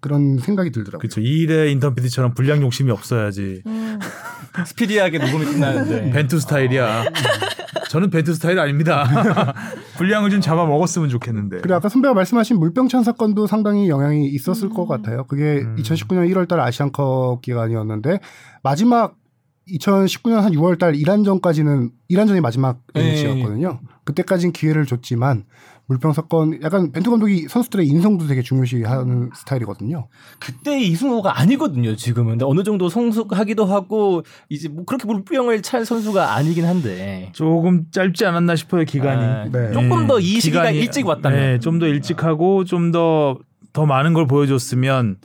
그런 생각이 들더라고요. 그렇죠. 이 일의 인턴 PD처럼 분량 욕심이 없어야지. 음. 스피디하게 녹음이 끝나는데 벤투 스타일이야. 저는 벤투 스타일 아닙니다. 분량을 좀 잡아 먹었으면 좋겠는데. 그리고 아까 선배가 말씀하신 물병찬 사건도 상당히 영향이 있었을 것 같아요. 그게 음. 2019년 1월달 아시안컵 기간이었는데 마지막 2019년 한 6월달 이란전까지는 이란전이 마지막 네. MC였거든요. 그때까지는 기회를 줬지만 물병 사건 약간 벤투 감독이 선수들의 인성도 되게 중요시하는 스타일이거든요. 그때 이승우가 아니거든요 지금은 근데 어느 정도 성숙하기도 하고 이제 뭐 그렇게 물병을 찰 선수가 아니긴 한데 조금 짧지 않았나 싶어요 기간이. 아, 네. 조금 더 이 시기가 기간이- 일찍 왔다면 네, 좀더 일찍 하고 좀더더 많은 걸 보여줬으면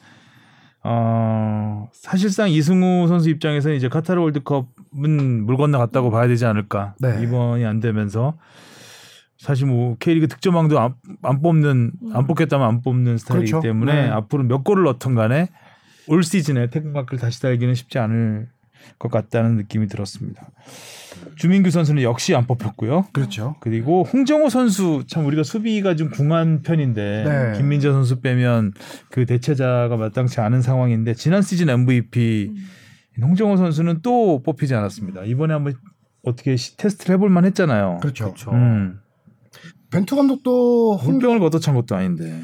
어 사실상 이승우 선수 입장에서는 이제 카타르 월드컵은 물 건너갔다고 봐야 되지 않을까 네. 이번이 안 되면서 사실 뭐 K리그 득점왕도 안, 안 뽑는 안 뽑겠다면 안 뽑는 스타일이기 그렇죠. 때문에 네. 앞으로 몇 골을 넣던 간에 올 시즌에 태극마크를 다시 달기는 쉽지 않을 것 같다는 느낌이 들었습니다. 주민규 선수는 역시 안 뽑혔고요. 그렇죠. 그리고 홍정호 선수 참 우리가 수비가 좀 궁한 편인데 네. 김민재 선수 빼면 그 대체자가 마땅치 않은 상황인데 지난 시즌 MVP 홍정호 선수는 또 뽑히지 않았습니다. 이번에 한번 어떻게 시- 테스트를 해볼 만 했잖아요. 그렇죠. 음. 벤투 감독도 홍, 홍병을 걷어 찬 것도 아닌데.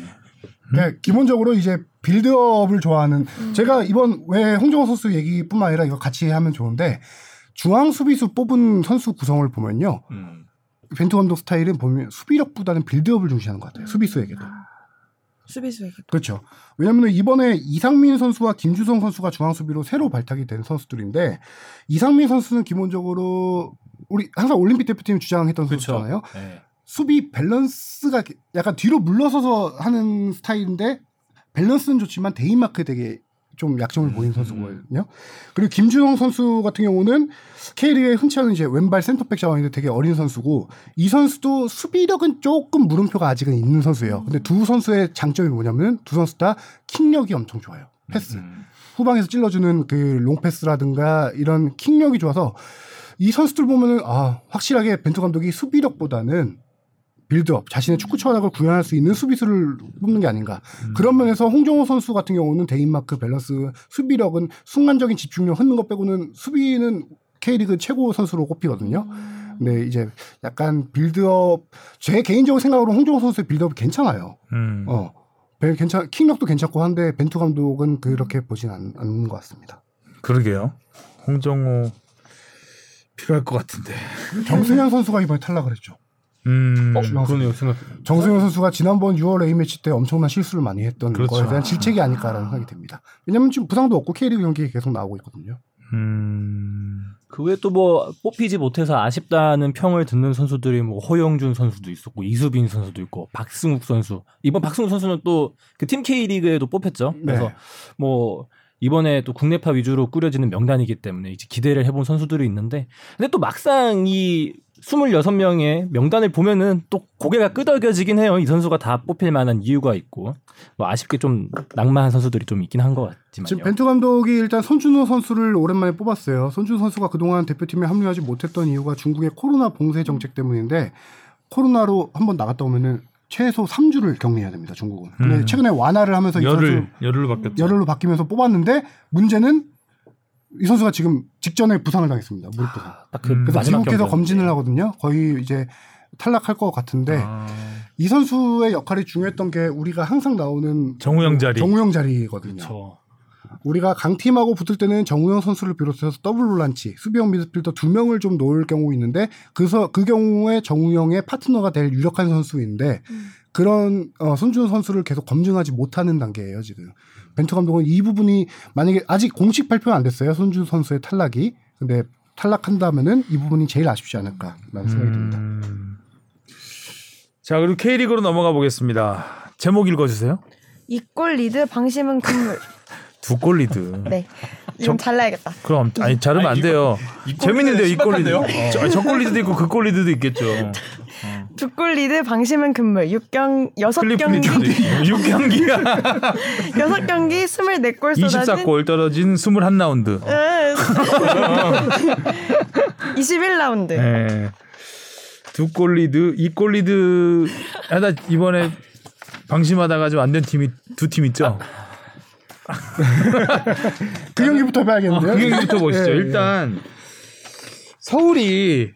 네, 기본적으로 이제 빌드업을 좋아하는 제가 이번 왜 홍정호 선수 얘기뿐만 아니라 이거 같이 하면 좋은데 중앙 수비수 뽑은 선수 구성을 보면요. 음. 벤투 감독 스타일은 보면 수비력보다는 빌드업을 중시하는 것 같아요. 수비수에게도. 수비수에게. 그렇죠. 왜냐하면 이번에 이상민 선수와 김주성 선수가 중앙 수비로 새로 발탁이 된 선수들인데 이상민 선수는 기본적으로 우리 항상 올림픽 대표팀 주장했던 그렇죠. 선수잖아요. 네. 수비 밸런스가 약간 뒤로 물러서서 하는 스타일인데 밸런스는 좋지만 대인마크에 되게 좀 약점을 보이는 선수거든요. 그리고 김준홍 선수 같은 경우는 K리그에 흔치 않은 이제 왼발 센터백 자원인데 되게 어린 선수고 이 선수도 수비력은 조금 물음표가 아직은 있는 선수예요. 근데 두 선수의 장점이 뭐냐면 두 선수 다 킥력이 엄청 좋아요. 패스. 음. 후방에서 찔러주는 그 롱패스라든가 이런 킥력이 좋아서 이 선수들 보면은 아 확실하게 벤투 감독이 수비력보다는 빌드업 자신의 축구 철학을 구현할 수 있는 수비수를 뽑는 게 아닌가 그런 면에서 홍정호 선수 같은 경우는 대인마크 밸런스 수비력은 순간적인 집중력 흔들리는 것 빼고는 수비는 K리그 최고 선수로 꼽히거든요. 근데 이제 약간 빌드업 제 개인적으로 생각으로 홍정호 선수의 빌드업 괜찮아요. 음. 어. 벨 괜찮 킥력도 괜찮고 한데 벤투 감독은 그렇게 보진 않, 않는 것 같습니다. 그러게요. 홍정호 필요할 것 같은데. 정승현 선수가 이번에 탈락을 했죠. 음. 어, 그러네요 생각. 정승현 선수가 지난번 6월 A 매치 때 엄청난 실수를 많이 했던 그렇죠. 거에 대한 질책이 아닐까라는 생각이 듭니다. 왜냐하면 지금 부상도 없고 K리그 경기에 계속 나오고 있거든요. 음. 그 외에 또 뭐 뽑히지 못해서 아쉽다는 평을 듣는 선수들이 뭐 허영준 선수도 있었고 이수빈 선수도 있고 박승욱 선수 이번 박승욱 선수는 또 그 팀 K 리그에도 뽑혔죠. 그래서 네. 뭐 이번에 또 국내파 위주로 꾸려지는 명단이기 때문에 이제 기대를 해본 선수들이 있는데 근데 또 막상 이 26명의 명단을 보면은 또 고개가 끄덕여지긴 해요. 이 선수가 다 뽑힐 만한 이유가 있고 뭐 아쉽게 좀 낭만한 선수들이 좀 있긴 한 것 같지만요. 지금 벤투 감독이 일단 손준호 선수를 오랜만에 뽑았어요. 손준호 선수가 그동안 대표팀에 합류하지 못했던 이유가 중국의 코로나 봉쇄 정책 때문인데 코로나로 한번 나갔다 오면은 최소 3주를 격리해야 됩니다. 중국은. 근데 음. 최근에 완화를 하면서 열흘 열흘로 바뀌었죠. 열흘로 바뀌면서 뽑았는데 문제는 이 선수가 지금 직전에 부상을 당했습니다. 무릎 부상. 딱그 음. 그래서 마지막 미국에서. 검진을 하거든요. 거의 이제 탈락할 것 같은데 아, 이 선수의 역할이 중요했던 게 우리가 항상 나오는 정우영 자리. 정우영 자리거든요. 그렇죠. 우리가 강팀하고 붙을 때는 정우영 선수를 비롯해서 더블 볼란치 수비형 미드필더 두 명을 좀 놓을 경우 있는데 그서 그 경우에 정우영의 파트너가 될 유력한 선수인데 그런 어, 손준호 선수를 계속 검증하지 못하는 단계예요 지금 벤투 감독은 이 부분이 만약에 아직 공식 발표는 안 됐어요 손준호 선수의 탈락이 근데 탈락한다면은 이 부분이 제일 아쉽지 않을까라는 생각이 듭니다. 음. 자 그리고 K리그로 넘어가 보겠습니다. 제목 읽어 주세요. 이골 리드 방심은 금물. 두 골 리드. 네. 좀 잘라야겠다. 그럼 아니 자르면 안 돼요. 재밌는데요 이골 리드. 신박한데요? 저- 아니, 첫골 리드도 있고 그골 리드도 있겠죠. 두골 리드 방심은 금물. 6경 여섯 클리프 경기 리드도 있고 6경기가 여섯 경기 24골 쏟아진 24골 떨어진 21라운드. 21라운드. 네. 두골 리드, 이골 리드 하다 이번에 방심하다가 좀 안 된 팀이 두 팀 있죠. 그 경기부터 봐야겠는데요. 그 경기부터 보시죠. 예, 예. 일단 서울이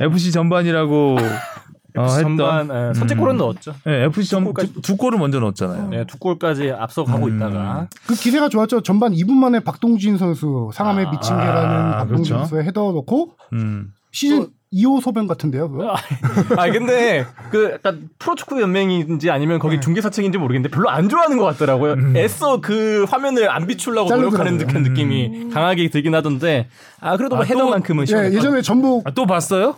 FC 전반이라고 어, 했던 전반 예, 선제 골은 넣었죠. 네, FC 전, 골까지. 두, 두 골을 먼저 넣었잖아요. 네, 두 골까지 앞서가고 음. 있다가 그 기세가 좋았죠. 전반 2분 만에 박동진 선수 상암의 아, 미친 개라는 박동진 그렇죠. 선수의 헤더 넣고 음. 시즌 2호 소변 같은데요. 그거? 아 근데 그 약간 프로축구 연맹인지 아니면 네. 거기 중계사측인지 모르겠는데 별로 안 좋아하는 것 같더라고요. 음. 애써 그 화면을 안 비추려고 노력하는 자르더라고요. 듯한 느낌이 강하게 들긴 하던데 아 그래도 뭐 아, 또- 헤더만큼은 예, 시원했다. 예전에 전북 아, 또 봤어요?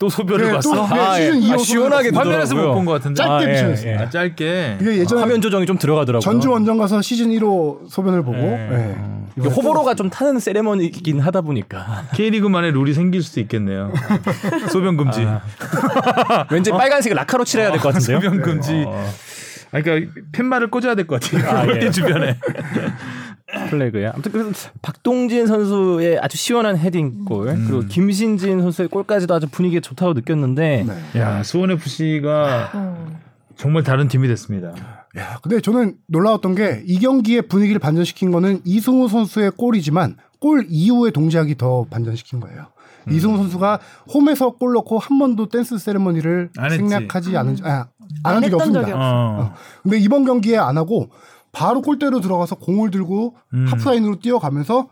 또 소변을 네, 봤어? 또 네, 아, 시즌 예. 2호 아, 시원하게 화면에서 못. 본 것 같은데. 짧게 아, 예, 비춰졌어요. 예. 아, 짧게. 이게 예전에 화면 조정이 좀 들어가더라고요. 전주 원정 가서 시즌 1호 소변을 보고 네. 예. 이게 호불호가 좀 타는 세레머니이긴 하다 보니까 K리그만의 룰이 생길 수도 있겠네요. 소변 금지. 아. 왠지 빨간색 라카로 칠해야 될 것 같은데요. 소변 금지. 어, 아, 그러니까 팻말을 꽂아야 될 것 같아요. 아, 예. 주변에. 플래그야. 아무튼 그래서 박동진 선수의 아주 시원한 헤딩골 음. 그리고 김신진 선수의 골까지도 아주 분위기 좋다고 느꼈는데 네. 야, 수원 FC가 음. 정말 다른 팀이 됐습니다. 야, 근데 저는 놀라웠던 게 이 경기의 분위기를 반전시킨 거는 이승우 선수의 골이지만 골 이후의 동작이 더 반전시킨 거예요. 음. 이승우 선수가 홈에서 골 넣고 한 번도 댄스 세레머니를. 생략하지 않은 아, 안한안 적이 없습니다. 적이 어. 근데 이번 경기에 안 하고 바로 골대로 들어가서 공을 들고 음. 하프라인으로 뛰어가면서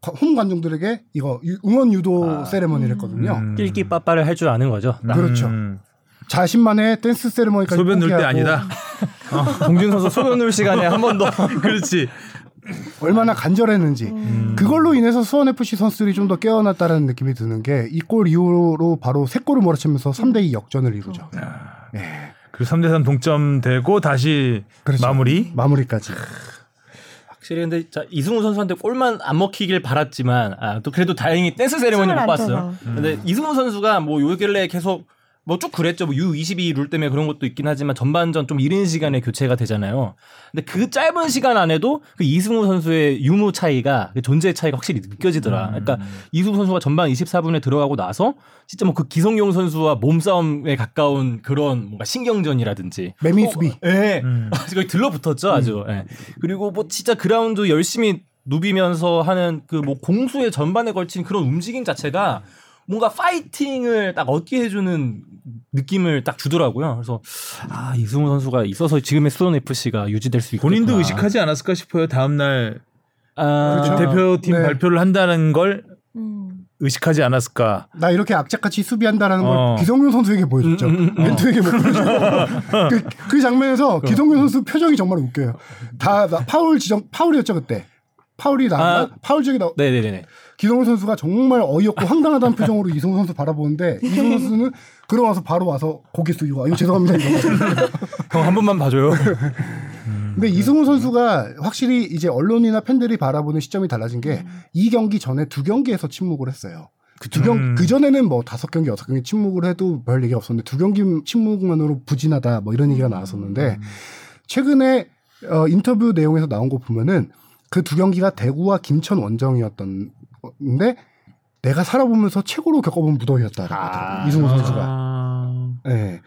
거- 홈 관중들에게 이거 유- 응원 유도 세레머니를 했거든요. 음. 낄끼 빠빠를 할 줄 아는 거죠. 그렇죠. 음. 자신만의 댄스 세레머니까지 소변 넣을 때 아니다. 동준 선수 소변 넣을 시간에 한 번 더. 그렇지. 얼마나 간절했는지 음. 그걸로 인해서 수원 FC 선수들이 좀 더 깨어났다는 느낌이 드는 게 이 골 이후로 바로 세 골을 몰아치면서 3대2 역전을 이루죠. 예. 그리고 3대3 동점되고 다시 그렇죠. 마무리. 마무리까지. 확실히 근데 자, 이승우 선수한테 골만 안 먹히길 바랐지만 아, 또 그래도 다행히 댄스 세레머니 춤을 못안 봤어요. 춰서. 근데 이승우 선수가 뭐 요길래 계속 뭐 쭉 그랬죠. 뭐 U22 룰 때문에 그런 것도 있긴 하지만 전반전 좀 이른 시간에 교체가 되잖아요. 근데 그 짧은 시간 안에도 그 이승우 선수의 유무 차이가 그 존재 차이가 확실히 느껴지더라. 그러니까 이승우 선수가 전반 24분에 들어가고 나서 진짜 뭐 그 기성용 선수와 몸싸움에 가까운 그런 뭔가 신경전이라든지 매미 어, 수비. 예. 음. 거의 들러붙었죠, 아주. 예. 그리고 뭐 진짜 그라운드 열심히 누비면서 하는 그 뭐 공수의 전반에 걸친 그런 움직임 자체가 뭔가 파이팅을 딱 얻게 해주는 느낌을 딱 주더라고요. 그래서 아 이승우 선수가 있어서 지금의 수원 FC가 유지될 수 있겠구나. 본인도 의식하지 않았을까 싶어요. 다음 날 아, 그렇죠. 대표팀 네. 발표를 한다는 걸 음. 의식하지 않았을까. 나 이렇게 악착같이 수비한다라는 걸 어. 기성용 선수에게 보여줬죠. 음, 음, 음. 멘트에게 못 보여줬죠. 그, 그 장면에서 기성용 선수 표정이 정말 웃겨요. 다 나- 파울 지정 파울이었죠 그때. 파울이 나 아. 파울 지역이 나 네네네. 기성용 선수가 정말 어이없고 황당하다는 표정으로 이승우 선수 바라보는데 이승우 선수는 그러고 와서 바로 와서 고개 숙이고 아, 이거 죄송합니다. 형 한 번만 봐줘요. 근데 이승우 선수가 확실히 이제 언론이나 팬들이 바라보는 시점이 달라진 게 이 경기 전에 두 경기에서 침묵을 했어요. 두 경, 음. 그 전에는 뭐 다섯 경기, 여섯 경기 침묵을 해도 별 얘기가 없었는데 두 경기 침묵만으로 부진하다 뭐 이런 얘기가 나왔었는데 최근에 어, 인터뷰 내용에서 나온 거 보면은 그 두 경기가 대구와 김천 원정이었던 데 내가 살아보면서 최고로 겪어본 무더위였다라고 아. 하더라고요. 이승우 선수가. 아, 예.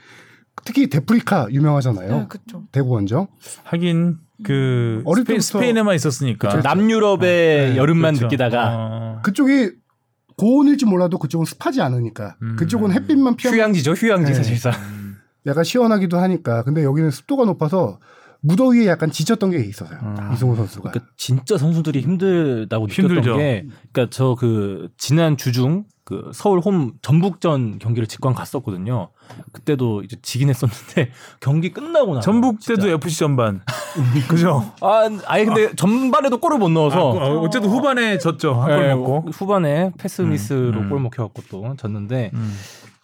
특히 데프리카 유명하잖아요. 네, 그쵸. 대구 원정. 하긴 그 어릴 스페인, 때부터- 스페인에만 있었으니까. 그쵸. 남유럽의 네, 여름만 그렇죠. 느끼다가 어. 그쪽이 고온일지 몰라도 그쪽은 습하지 않으니까 음. 그쪽은 햇빛만 피하 휴양지죠, 휴양지 네. 사실상. 약간 시원하기도 하니까 근데 여기는 습도가 높아서 무더위에 약간 지쳤던 게 있어서요. 음. 이승우 선수가. 그러니까 진짜 선수들이 힘들다고 느꼈던 힘들죠. 게, 그러니까 저 그 지난 주중 그 서울 홈 전북전 경기를 직관 갔었거든요. 그때도 이제 지긴 했었는데 경기 끝나고 나서 전북 때도. FC 전반. 그죠? 아, 아예 근데 전반에도 골을 못 넣어서 아, 어, 어쨌든 후반에 졌죠. 한골 네, 먹고. 후반에 패스 음, 미스로 음. 골 먹혀갖고 또 졌는데 음.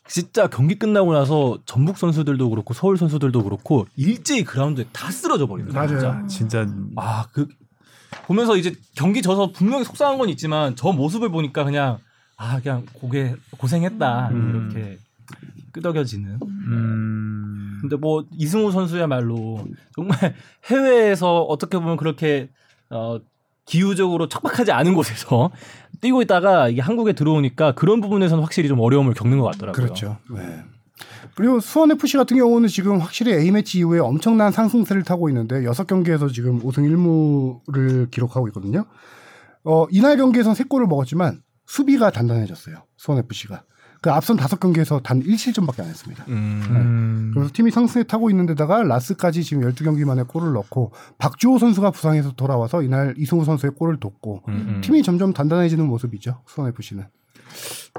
진짜 경기 끝나고 나서 전북 선수들도 그렇고 서울 선수들도 그렇고 일제히 그라운드에 다 쓰러져 버리는 거예요. 맞아요. 진짜. 진짜 아, 그 보면서 이제 경기 져서 분명히 속상한 건 있지만 저 모습을 보니까 그냥 아, 그냥 고개 고생했다 음. 이렇게 끄덕여지는. 음. 근데 뭐 이승우 선수야말로 정말 해외에서 어떻게 보면 그렇게 어 기후적으로 척박하지 않은 곳에서 뛰고 있다가 이게 한국에 들어오니까 그런 부분에서는 확실히 좀 어려움을 겪는 것 같더라고요. 그렇죠. 네. 그리고 수원 FC 같은 경우는 지금 확실히 A 매치 이후에 엄청난 상승세를 타고 있는데 여섯 경기에서 지금 5승 1무를 기록하고 있거든요. 어, 이날 경기에선 세 골을 먹었지만 수비가 단단해졌어요. 수원 FC가. 그 앞선 다섯 경기에서 단 1실점밖에 안 했습니다. 음. 음. 그래서 팀이 상승에 타고 있는데다가 라스까지 지금 12경기 만에 골을 넣고 박주호 선수가 부상해서 돌아와서 이날 이승우 선수의 골을 돕고 음, 음. 팀이 점점 단단해지는 모습이죠. 수원 FC는.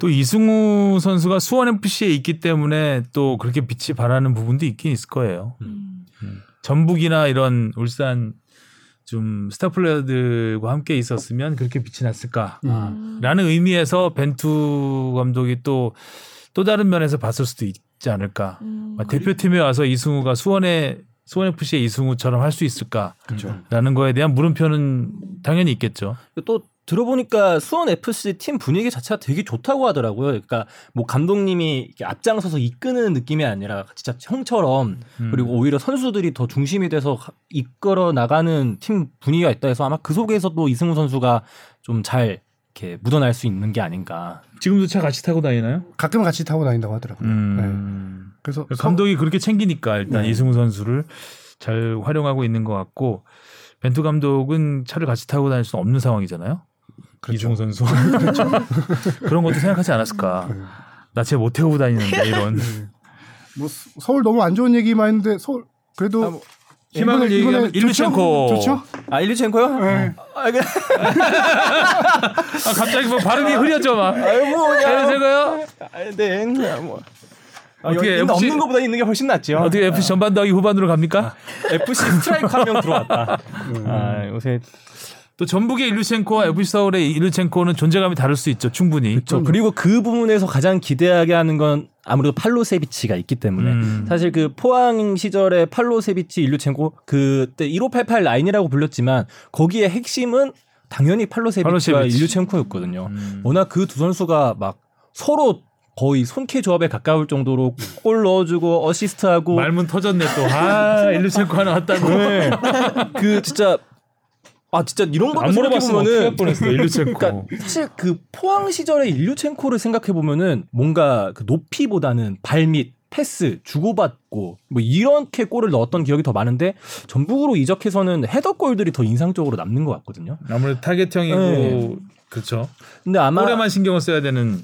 또 이승우 선수가 수원 FC에 있기 때문에 또 그렇게 빛이 발하는 부분도 있긴 있을 거예요. 음. 전북이나 이런 울산 좀 스타 플레이어들과 함께 있었으면 그렇게 빛이 났을까라는 음. 의미에서 벤투 감독이 또또 다른 면에서 봤을 수도 있지 않을까. 음. 막 대표팀에 와서 이승우가 수원에 수원 FC의 이승우처럼 할 수 있을까라는 그렇죠. 거에 대한 물음표는 당연히 있겠죠. 또 들어보니까 수원 FC 팀 분위기 자체가 되게 좋다고 하더라고요. 그러니까 뭐 감독님이 앞장서서 이끄는 느낌이 아니라 진짜 형처럼 음. 그리고 오히려 선수들이 더 중심이 돼서 가- 이끌어 나가는 팀 분위기가 있다 해서 아마 그 속에서도 이승우 선수가 좀 잘 이렇게 묻어날 수 있는 게 아닌가. 지금도 차 같이 타고 다니나요? 가끔 같이 타고 다닌다고 하더라고요. 네. 음. 그래서 감독이 그렇게 챙기니까 일단 네. 이승우 선수를 잘 활용하고 있는 것 같고 벤투 감독은 차를 같이 타고 다닐 수 없는 상황이잖아요. 그렇죠. 이승우 선수 그런 것도 생각하지 않았을까. 네. 나쟤 못 태우고 다니는데 이런 뭐 수- 서울 너무 안 좋은 얘기만 했는데 서울 그래도 아, 뭐 희망을 이번에- 얘기하면 일루첸코. 좋죠? 아 일류첸코요? 네. 아, 그, 아, 갑자기 뭐 발음이 흐려져 막. 아유 뭐 네, 제가요 아, 네, 그냥 뭐 아, 어떻게 FC 없는 것보다 있는 게 훨씬 낫죠. 어떻게 FC 전반 더하기 후반으로 갑니까? FC 스트라이크 한 명 들어왔다. 아, 요새 또 전북의 일루첸코와 FC 서울의 일루첸코는 존재감이 다를 수 있죠. 충분히. 그렇죠. 그리고 그 부분에서 가장 기대하게 하는 건 아무래도 팔로세비치가 있기 때문에 음. 사실 그 포항 시절에 팔로세비치 일류첸코 그때 1588 라인이라고 불렸지만 거기에 핵심은 당연히 팔로세비치와 팔로세비치. 일류첸코였거든요. 음. 워낙 그 두 선수가 막 서로 거의 손캐 조합에 가까울 정도로 골 넣어주고 어시스트하고 말문 터졌네 또. 아 일루첸코 하나 왔다고. 네. 그 진짜 아 진짜 이런 것도 생각해보면은 일루첸코. 그러니까 사실 그 포항 시절의 일류첸코를 생각해 보면은 뭔가 그 높이보다는 발밑 패스 주고받고 뭐 이렇게 골을 넣었던 기억이 더 많은데 전북으로 이적해서는 헤더골들이 더 인상적으로 남는 것 같거든요. 아무래도 타겟형이고 네. 그렇죠. 근데 아마 올해만 신경을 써야 되는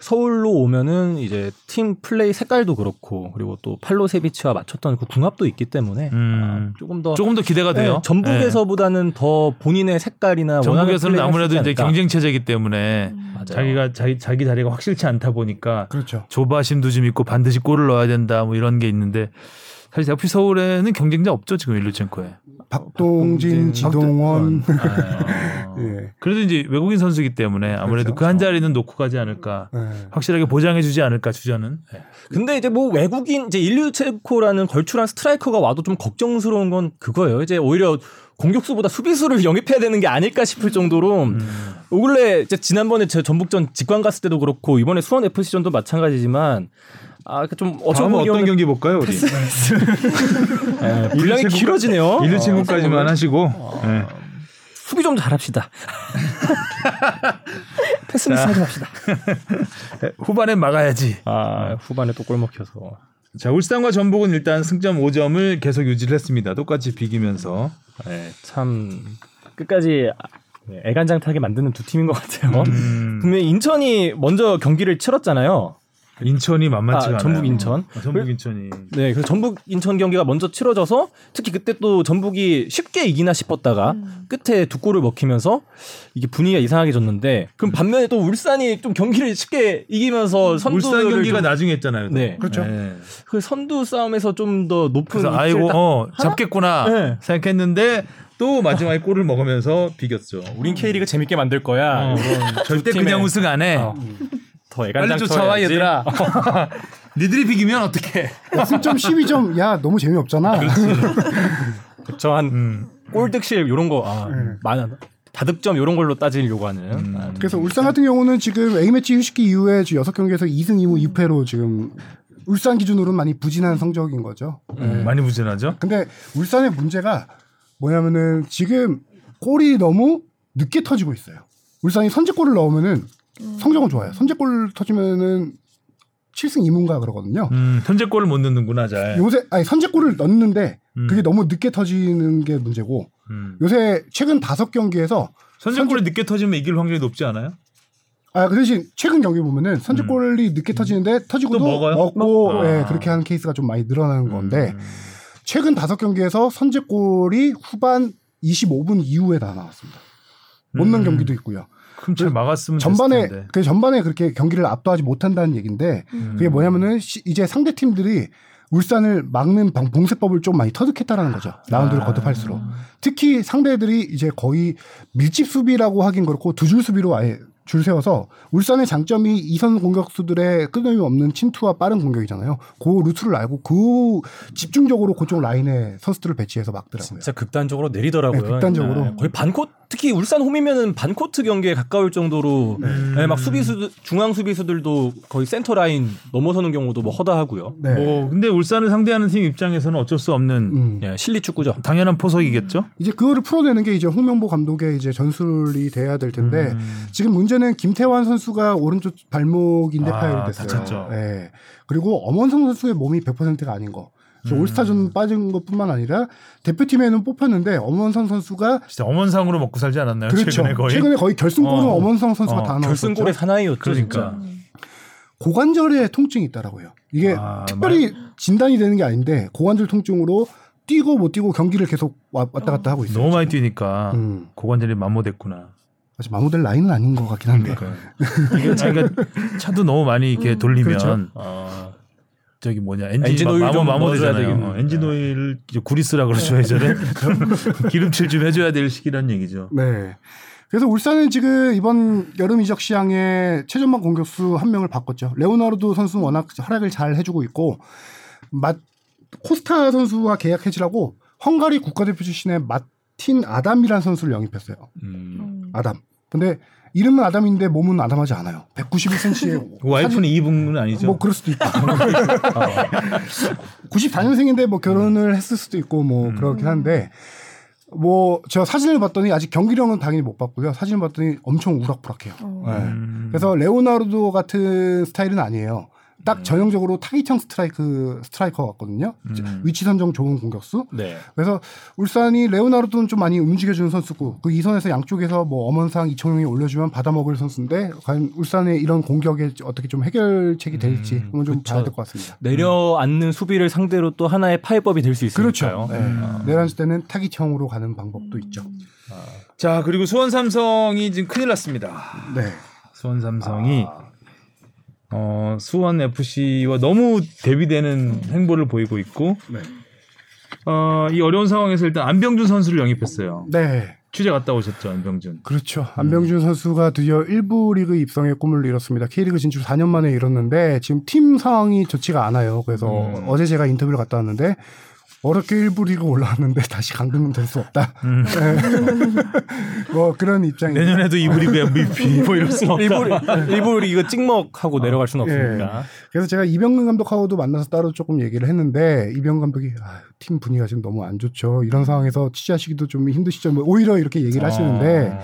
서울로 오면은 이제 팀 플레이 색깔도 그렇고 그리고 또 팔로세비치와 맞췄던 그 궁합도 있기 때문에 음. 아, 조금 더 조금 더 기대가 돼요. 네, 전북에서보다는 더 본인의 색깔이나 네. 원하는 전북에서는 아무래도 이제. 경쟁 체제이기 때문에 맞아요. 자기가 자기 자기 자리가 확실치 않다 보니까 그렇죠. 조바심도 좀 있고 반드시 골을 넣어야 된다 뭐 이런 게 있는데 사실 FC 서울에는 경쟁자 없죠 지금 일루첸코에. 박동진, 박동진, 지동원. 아. 예. 그래도 이제 외국인 선수기 때문에 아무래도 그렇죠. 그한 자리는 놓고 가지 않을까. 예. 확실하게 보장해주지 않을까 주전은. 네. 근데 이제 뭐 외국인 이제 일류체코라는 걸출한 스트라이커가 와도 좀 걱정스러운 건 그거예요. 이제 오히려 공격수보다 수비수를 영입해야 되는 게 아닐까 싶을 정도로 음. 원래 이제 지난번에 제 전북전 직관 갔을 때도 그렇고 이번에 수원 FC전도 마찬가지지만 아좀 다음은 보기 어떤 경기 볼까요, 우리? 예, 분량이 일류 친구- 길어지네요. 일류 어, 친구까지만 하시고. 네. 수비 좀 잘합시다. 패스미스 하지 맙시다. 후반엔 막아야지. 아 후반에 또 골 먹혀서. 자 울산과 전북은 일단 승점 5점을 계속 유지를 했습니다. 똑같이 비기면서. 네, 참 끝까지 네, 애간장타게 만드는 두 팀인 것 같아요. 음, 분명히 인천이 먼저 경기를 치렀잖아요. 인천이 만만치가 아, 않아요. 전북 인천. 아, 전북 인천이. 네, 그래서 전북 인천 경기가 먼저 치러져서 특히 그때 또 전북이 쉽게 이기나 싶었다가 끝에 두 골을 먹히면서 이게 분위기가 이상하게 졌는데 그럼 반면에 또 울산이 좀 경기를 쉽게 이기면서 선두를 울산 경기가 좀- 나중에 했잖아요. 또. 네. 그렇죠. 그 선두 싸움에서 좀 더 높은 그래서 아이고 딱- 어 잡겠구나 네. 생각했는데 또 마지막에 골을 먹으면서 비겼죠. 우린 K리그 재밌게 만들 거야. 어, 절대 그냥 우승 안 해. 어. 더 애간장 쫓아와. 얘들아. 니들이 비기면 어떡해. 승점 12점. 야, 너무 재미없잖아. 그쵸 한 음. 골득실 이런 거 아, 많아 다득점 이런 걸로 따지려고 하는 음. 아, 그래서 울산 같은 경우는 지금 A매치 휴식기 이후에 지금 6경기에서 2승 2무 2패로 지금 울산 기준으로는 많이 부진한 성적인 거죠. 음, 많이 부진하죠. 근데 울산의 문제가 뭐냐면은 지금 골이 너무 늦게 터지고 있어요. 울산이 선제골을 넣으면은 성적은 좋아요. 선제골 터지면은 7승 2무인가 그러거든요. 음, 현재골을 못 넣는구나 잘. 요새 아니 선제골을 넣는데 음. 그게 너무 늦게 터지는 게 문제고 음. 요새 최근 다섯 경기에서 선제골이 늦게 터지면 이길 확률이 높지 않아요? 아, 그 대신 최근 경기 보면은 선제골이 늦게 터지는데 터지고도 음. 또 먹어요? 먹고 아. 예, 그렇게 하는 케이스가 좀 많이 늘어나는 건데 음. 최근 다섯 경기에서 선제골이 후반 25분 이후에 다 나왔습니다. 못 넣은 음. 경기도 있고요. 그럼 잘 막았으면 전반에 됐을 텐데. 그 전반에 그렇게 경기를 압도하지 못한다는 얘기인데 음. 그게 뭐냐면은 시- 이제 상대 팀들이 울산을 막는 방- 봉쇄법을 좀 많이 터득했다라는 거죠. 라운드를 아. 거듭할수록. 특히 상대들이 이제 거의 밀집 수비라고 하긴 그렇고 두 줄 수비로 아예 줄 세워서 울산의 장점이 이선 공격수들의 끊임이 없는 침투와 빠른 공격이잖아요. 그 루트를 알고 그 집중적으로 그쪽 라인에 선수들을 배치해서 막더라고요. 진짜 극단적으로 내리더라고요. 네, 극단적으로. 네, 거의 반코 특히 울산 홈이면은 반코트 경기에 가까울 정도로 네, 막 수비수 중앙 수비수들도 거의 센터 라인 넘어서는 경우도 뭐 허다하고요. 네. 뭐 근데 울산을 상대하는 팀 입장에서는 어쩔 수 없는 음. 예, 실리 축구죠. 당연한 포석이겠죠. 이제 그거를 풀어내는 게 이제 홍명보 감독의 이제 전술이 돼야 될 텐데 음. 지금 문제는 김태환 선수가 오른쪽 발목 인대 아, 파열이 됐어요. 다쳤죠. 예. 그리고 엄원성 선수의 몸이 100%가 아닌 거. 음. 올스타전 빠진 것뿐만 아니라 대표팀에는 뽑혔는데 엄원성 선수가 진짜 엄원상으로 먹고 살지 않았나요? 그렇죠. 최근에 거의. 결승골은 어. 엄원성 선수가 어, 다 넣었었죠. 결승골의 사나이였죠. 그러니까. 진짜. 고관절에 통증이 있더라고요. 이게 아, 특별히 진단이 되는 게 아닌데 고관절 통증으로 뛰고 못 뛰고 경기를 계속 와- 왔다 갔다 하고 있어요. 너무 많이 뛰니까 음. 고관절이 마모됐구나. 아직 마무될 라인은 아닌 것 같긴 한데. 그러니까 차도 너무 많이 이렇게 돌리면 그렇죠. 어, 저기 뭐냐 엔진, 엔진 오일 마모 좀 마모 되잖아요. 되겠네. 어, 엔진 오일 이제 구리스라 그러죠 예전에 기름칠 좀 해줘야 될 시기란 얘기죠. 네. 그래서 울산은 지금 이번 여름 이적 시장에 최전방 공격수 한 명을 바꿨죠. 레오나르도 선수는 워낙 활약을 잘 해주고 있고 마, 코스타 선수와 계약 해지라고 헝가리 국가대표 출신의 마틴 아담이라는 선수를 영입했어요. 음. 아담. 근데 이름은 아담인데 몸은 아담하지 않아요. 191cm에 와이프는 이분은 아니죠. 뭐 그럴 수도 있고. 94년생인데 뭐 결혼을 했을 수도 있고 뭐 그렇긴 한데 뭐저 사진을 봤더니 아직 경기력은 당연히 못 봤고요. 사진을 봤더니 엄청 우락부락해요. 네. 음. 그래서 레오나르도 같은 스타일은 아니에요. 딱 전형적으로 타깃형 스트라이크 스트라이커 같거든요. 음. 위치 선정 좋은 공격수. 네. 그래서 울산이 레오나르도는 좀 많이 움직여주는 선수고 그 이선에서 양쪽에서 뭐 엄원상 이청용이 올려주면 받아먹을 선수인데 과연 울산의 이런 공격에 어떻게 좀 해결책이 될지 음, 그건 좀 그쵸. 봐야 될 것 같습니다. 내려앉는 수비를 상대로 또 하나의 파이법이 될 수 있으니까요. 그렇죠. 네. 내려앉을 때는 타깃형으로 가는 방법도 있죠. 자 그리고 수원 삼성이 지금 큰일 났습니다. 네. 수원 삼성이 어, 수원 FC와 너무 대비되는 행보를 보이고 있고 네. 어, 이 어려운 상황에서 일단 안병준 선수를 영입했어요. 네. 취재 갔다 오셨죠, 안병준. 그렇죠. 안병준 선수가 드디어 1부 리그 입성의 꿈을 이뤘습니다. K리그 진출 4년 만에 이뤘는데 지금 팀 상황이 좋지가 않아요. 그래서 음. 어제 제가 인터뷰를 갔다 왔는데 어렵게 1부 리그 올라왔는데 다시 강등은 될 수 없다. 음. 네. 뭐 그런 입장입니다. 내년에도 이브리그 MVP 뭐 이럴 수는 없다. 일부 일부 이거 찍먹하고 내려갈 수는 예. 없으니까. 그래서 제가 이병근 감독하고도 만나서 따로 조금 얘기를 했는데 이병근 감독이 아, 팀 분위기가 지금 너무 안 좋죠. 이런 상황에서 취재하시기도 좀 힘드시죠. 뭐 오히려 이렇게 얘기를 하시는데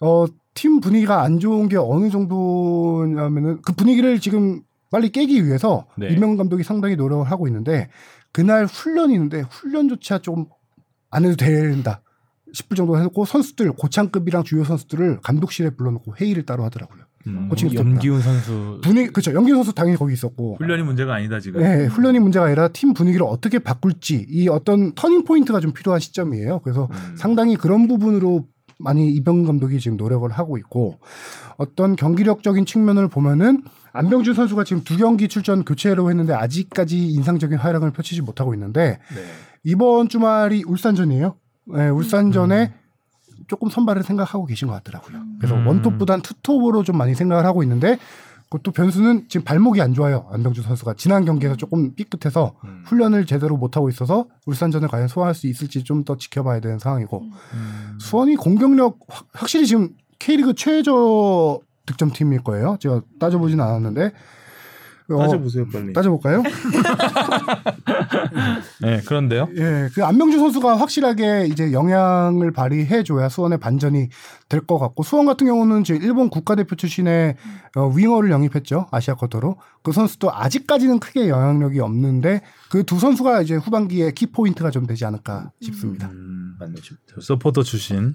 어, 팀 분위기가 안 좋은 게 어느 정도냐면은 그 분위기를 지금 빨리 깨기 위해서 네. 이명근 감독이 상당히 노력을 하고 있는데 그날 훈련이 있는데 훈련조차 좀 안 해도 된다 싶을 정도 해놓고 선수들 고창급이랑 주요 선수들을 감독실에 불러놓고 회의를 따로 하더라고요. 음, 코칭. 염기훈 선수 분위기 그렇죠. 염기훈 선수 당연히 거기 있었고 훈련이 문제가 아니다 지금. 네, 훈련이 문제가 아니라 팀 분위기를 어떻게 바꿀지 이 어떤 터닝 포인트가 좀 필요한 시점이에요. 그래서 음. 상당히 그런 부분으로 많이 이병근 감독이 지금 노력을 하고 있고 어떤 경기력적인 측면을 보면은 안병준 선수가 지금 두 경기 출전 교체로 했는데 아직까지 인상적인 활약을 펼치지 못하고 있는데 네. 이번 주말이 울산전이에요. 네, 울산전에 조금 선발을 생각하고 계신 것 같더라고요. 그래서 음. 원톱보단 투톱으로 좀 많이 생각을 하고 있는데 그것도 변수는 지금 발목이 안 좋아요. 안병준 선수가 지난 경기에서 조금 삐끗해서 음. 훈련을 제대로 못 하고 있어서 울산전을 과연 소화할 수 있을지 좀 더 지켜봐야 되는 상황이고 음. 수원이 공격력 확- 확실히 지금 K리그 최저 득점팀일 거예요. 제가 따져보진 않았는데 어, 따져보세요 빨리. 따져볼까요? 네 그런데요. 예, 그 안병준 선수가 확실하게 이제 영향을 발휘해줘야 수원의 반전이 될 것 같고 수원 같은 경우는 지금 일본 국가대표 출신의 어, 윙어를 영입했죠 아시아 쿼터로 그 선수도 아직까지는 크게 영향력이 없는데 그 두 선수가 이제 후반기에 키 포인트가 좀 되지 않을까 싶습니다. 음, 서포터 출신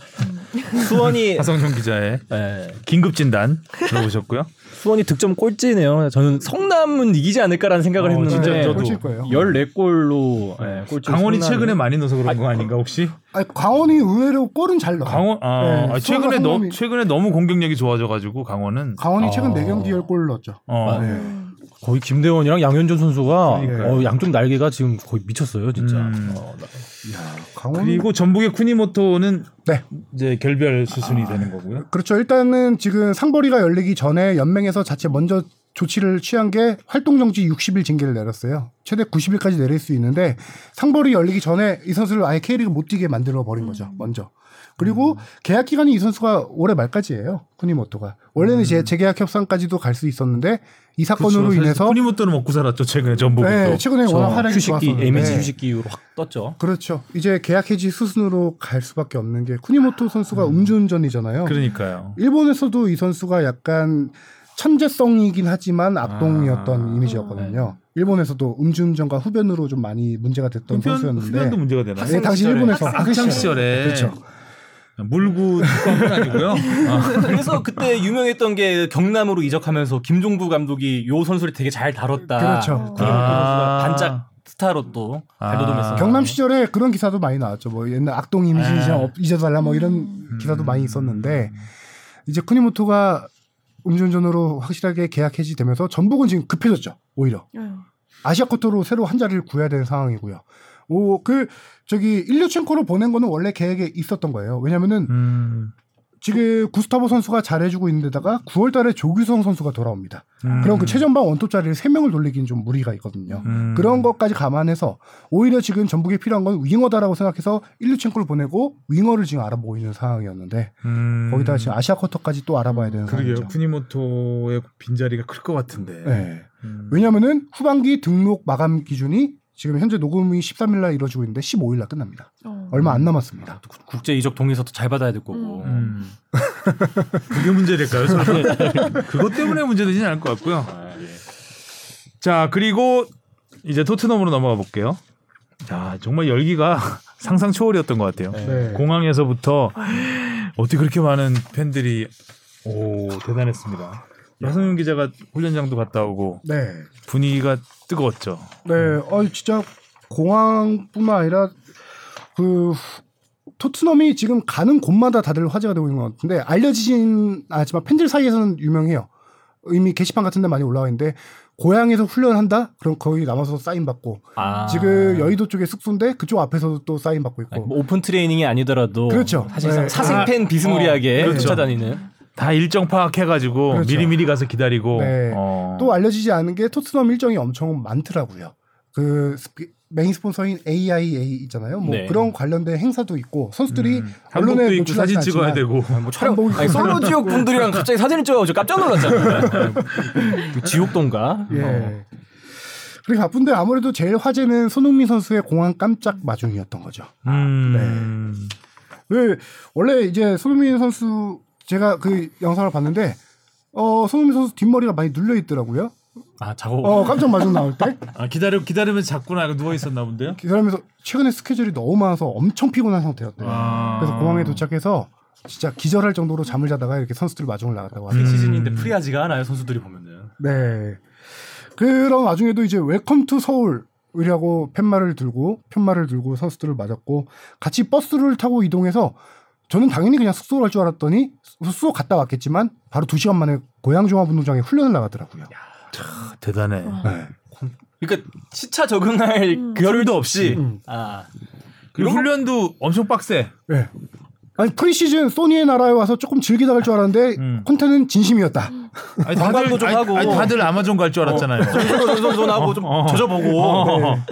수원이 하성룡 기자의 예, 긴급 진단 들어보셨고요. 수원이 득점 꼴찌네요. 저는 성남은 이기지 않을까라는 생각을 어, 했는데 진짜 저도. 꼴찌일 거예요. 14골로 예, 꼴찌 강원이 성남이- 최근에 많이 넣어서 그런 거 아닌가 혹시? 아니, 강원이 의외로 골은 잘 넣어. 강원 아, 네, 아, 최근에 성남이- 최근에 너무 공격력이 좋아져 가지고 강원은 강원이 최근 아. 네 4경기 10골 넣었죠. 어, 네. 거의 김대원이랑 양현종 선수가. 어, 양쪽 날개가 지금 거의 미쳤어요, 진짜. 음. 어, 나- 강원 그리고 전북의 쿠니모토는 네. 이제 결별 수순이 되는 거고요. 그렇죠. 일단은 지금 상벌이가 열리기 전에 연맹에서 자체 먼저 조치를 취한 게 활동 정지 60일 징계를 내렸어요. 최대 90일까지 내릴 수 있는데 상벌이 열리기 전에 이 선수를 아예 K리그 못 뛰게 만들어 버린 거죠. 먼저. 그리고 계약 기간이 이 선수가 올해 말까지예요. 쿠니모토가. 원래는 이제 재계약 협상까지도 갈 수 있었는데 이 사건으로 그렇죠. 인해서 쿠니모토는 먹고 살았죠 최근에 전북은 네, 또. 최근에 워낙 활약이 휴식기 좋았었는데 MH 휴식기 이후로 확 떴죠. 그렇죠. 이제 계약 해지 수순으로 갈 수밖에 없는 게 쿠니모토 선수가 음주운전이잖아요. 그러니까요. 일본에서도 이 선수가 약간 천재성이긴 하지만 악동이었던 아. 이미지였거든요. 일본에서도 음주운전과 흡연으로 좀 많이 문제가 됐던 흡연, 선수였는데 흡연도 문제가 되나? 네, 당시 일본에서 학창 시절에 그렇죠. 물구 특권 아니고요. 아, 그래서 그때 유명했던 게 경남으로 이적하면서 김종부 감독이 요 선수를 되게 잘 다뤘다. 그렇죠. 쿠니모토 아. 선수가 반짝 스타로 또 아. 발돋움했어요. 경남 시절에 그런 기사도 많이 나왔죠. 뭐 옛날 악동 이미지 아. 없- 잊어달라 뭐 이런 기사도 많이 있었는데 이제 쿠니모토가 음주운전으로 확실하게 계약 해지되면서 전북은 지금 급해졌죠. 오히려 아시아 쿼터로 새로 한 자리를 구해야 되는 상황이고요. 오, 그 저기 일류첸코로 보낸 거는 원래 계획에 있었던 거예요. 왜냐면은 음, 지금 구스타보 선수가 잘해주고 있는데다가 9월 달에 조규성 선수가 돌아옵니다. 음. 그럼 그 최전방 원톱 자리를 3명을 돌리긴 좀 무리가 있거든요. 음. 그런 것까지 감안해서 오히려 지금 전북에 필요한 건 윙어다라고 생각해서 일류첸코를 보내고 윙어를 지금 알아보고 있는 상황이었는데 음. 거기다가 지금 아시아 쿼터까지 또 알아봐야 되는 그러게요. 상황이죠. 쿠니모토의 빈자리가 클 것 같은데. 네. 음. 왜냐면은 후반기 등록 마감 기준이 지금 현재 녹음이 13일 날 이루어지고 있는데 15일 날 끝납니다. 얼마 안 남았습니다. 국제 이적 동의서도 잘 받아야 될 거고. 음. 그게 문제될까요? 설마? 그것 때문에 문제되지는 않을 것 같고요. 자 그리고 이제 토트넘으로 넘어가 볼게요. 자 정말 열기가 상상 초월이었던 것 같아요. 네. 공항에서부터 어떻게 그렇게 많은 팬들이 오 대단했습니다. 야성윤 기자가 훈련장도 갔다 오고 네. 분위기가 뜨거웠죠. 네. 어 진짜 공항뿐만 아니라 그 토트넘이 지금 가는 곳마다 다들 화제가 되고 있는 것 같은데 알려지진 않지만 팬들 사이에서는 유명해요. 이미 게시판 같은 데 많이 올라와 있는데 고향에서 훈련한다? 그럼 거기 남아서 사인 받고 아. 지금 여의도 쪽에 숙소인데 그쪽 앞에서도 또 사인 받고 있고 뭐 오픈 트레이닝이 아니더라도 그렇죠. 사실상 네. 사생팬 비스무리하게 어, 그렇죠. 쫓아다니는 다 일정 파악해가지고 그렇죠. 미리미리 가서 기다리고 네. 어. 또 알려지지 않은 게 토트넘 일정이 엄청 많더라고요. 그 스피- 메인 스폰서인 AIA 있잖아요. 뭐 네. 그런 관련된 행사도 있고 선수들이 음, 언론에 입고 사진 찍어야 않지만 되고 뭐 촬영 아니, 솔로 지옥 분들이랑 갑자기 사진을 찍어가지고 깜짝 놀랐잖아요. 그 지옥동가. 예. 어. 그리고 바쁜데 아무래도 제일 화제는 손흥민 선수의 공항 깜짝 마중이었던 거죠. 음. 왜 원래 이제 손흥민 선수 제가 그 영상을 봤는데 어 손흥민 선수 뒷머리가 많이 눌려 있더라고요. 아 작업. 어 깜짝 마중 나올 때 아 기다려 기다리면서 잤구나 누워 있었나 본데요. 기다리면서 최근에 스케줄이 너무 많아서 엄청 피곤한 상태였대요. 아. 그래서 공항에 도착해서 진짜 기절할 정도로 잠을 자다가 이렇게 선수들 마중을 나갔다고 음. 하더라고요. 시즌인데 프리하지가 않아요 선수들이 보면은. 네. 그런 와중에도 이제 Welcome to Seoul이라고 팻말을 들고 팻말을 들고 선수들을 맞았고 같이 버스를 타고 이동해서 저는 당연히 그냥 숙소로 갈 줄 알았더니 숙소 갔다 왔겠지만 바로 두 시간 만에 고양 종합운동장에 훈련을 나가더라고요. 아, 대단해. 네. 그러니까 시차 적응할 겨를도 없이. 음. 아. 그리고 훈련도 엄청 빡세. 네. 아니 프리시즌 소니의 나라에 와서 조금 즐기다 갈 줄 알았는데 음. 콘테는 진심이었다. 아니, 관광도 좀 아니, 하고. 아니, 다들 아마존 갈 줄 알았잖아요. 손손손하고 좀 어. 젖어보고. 어. 네.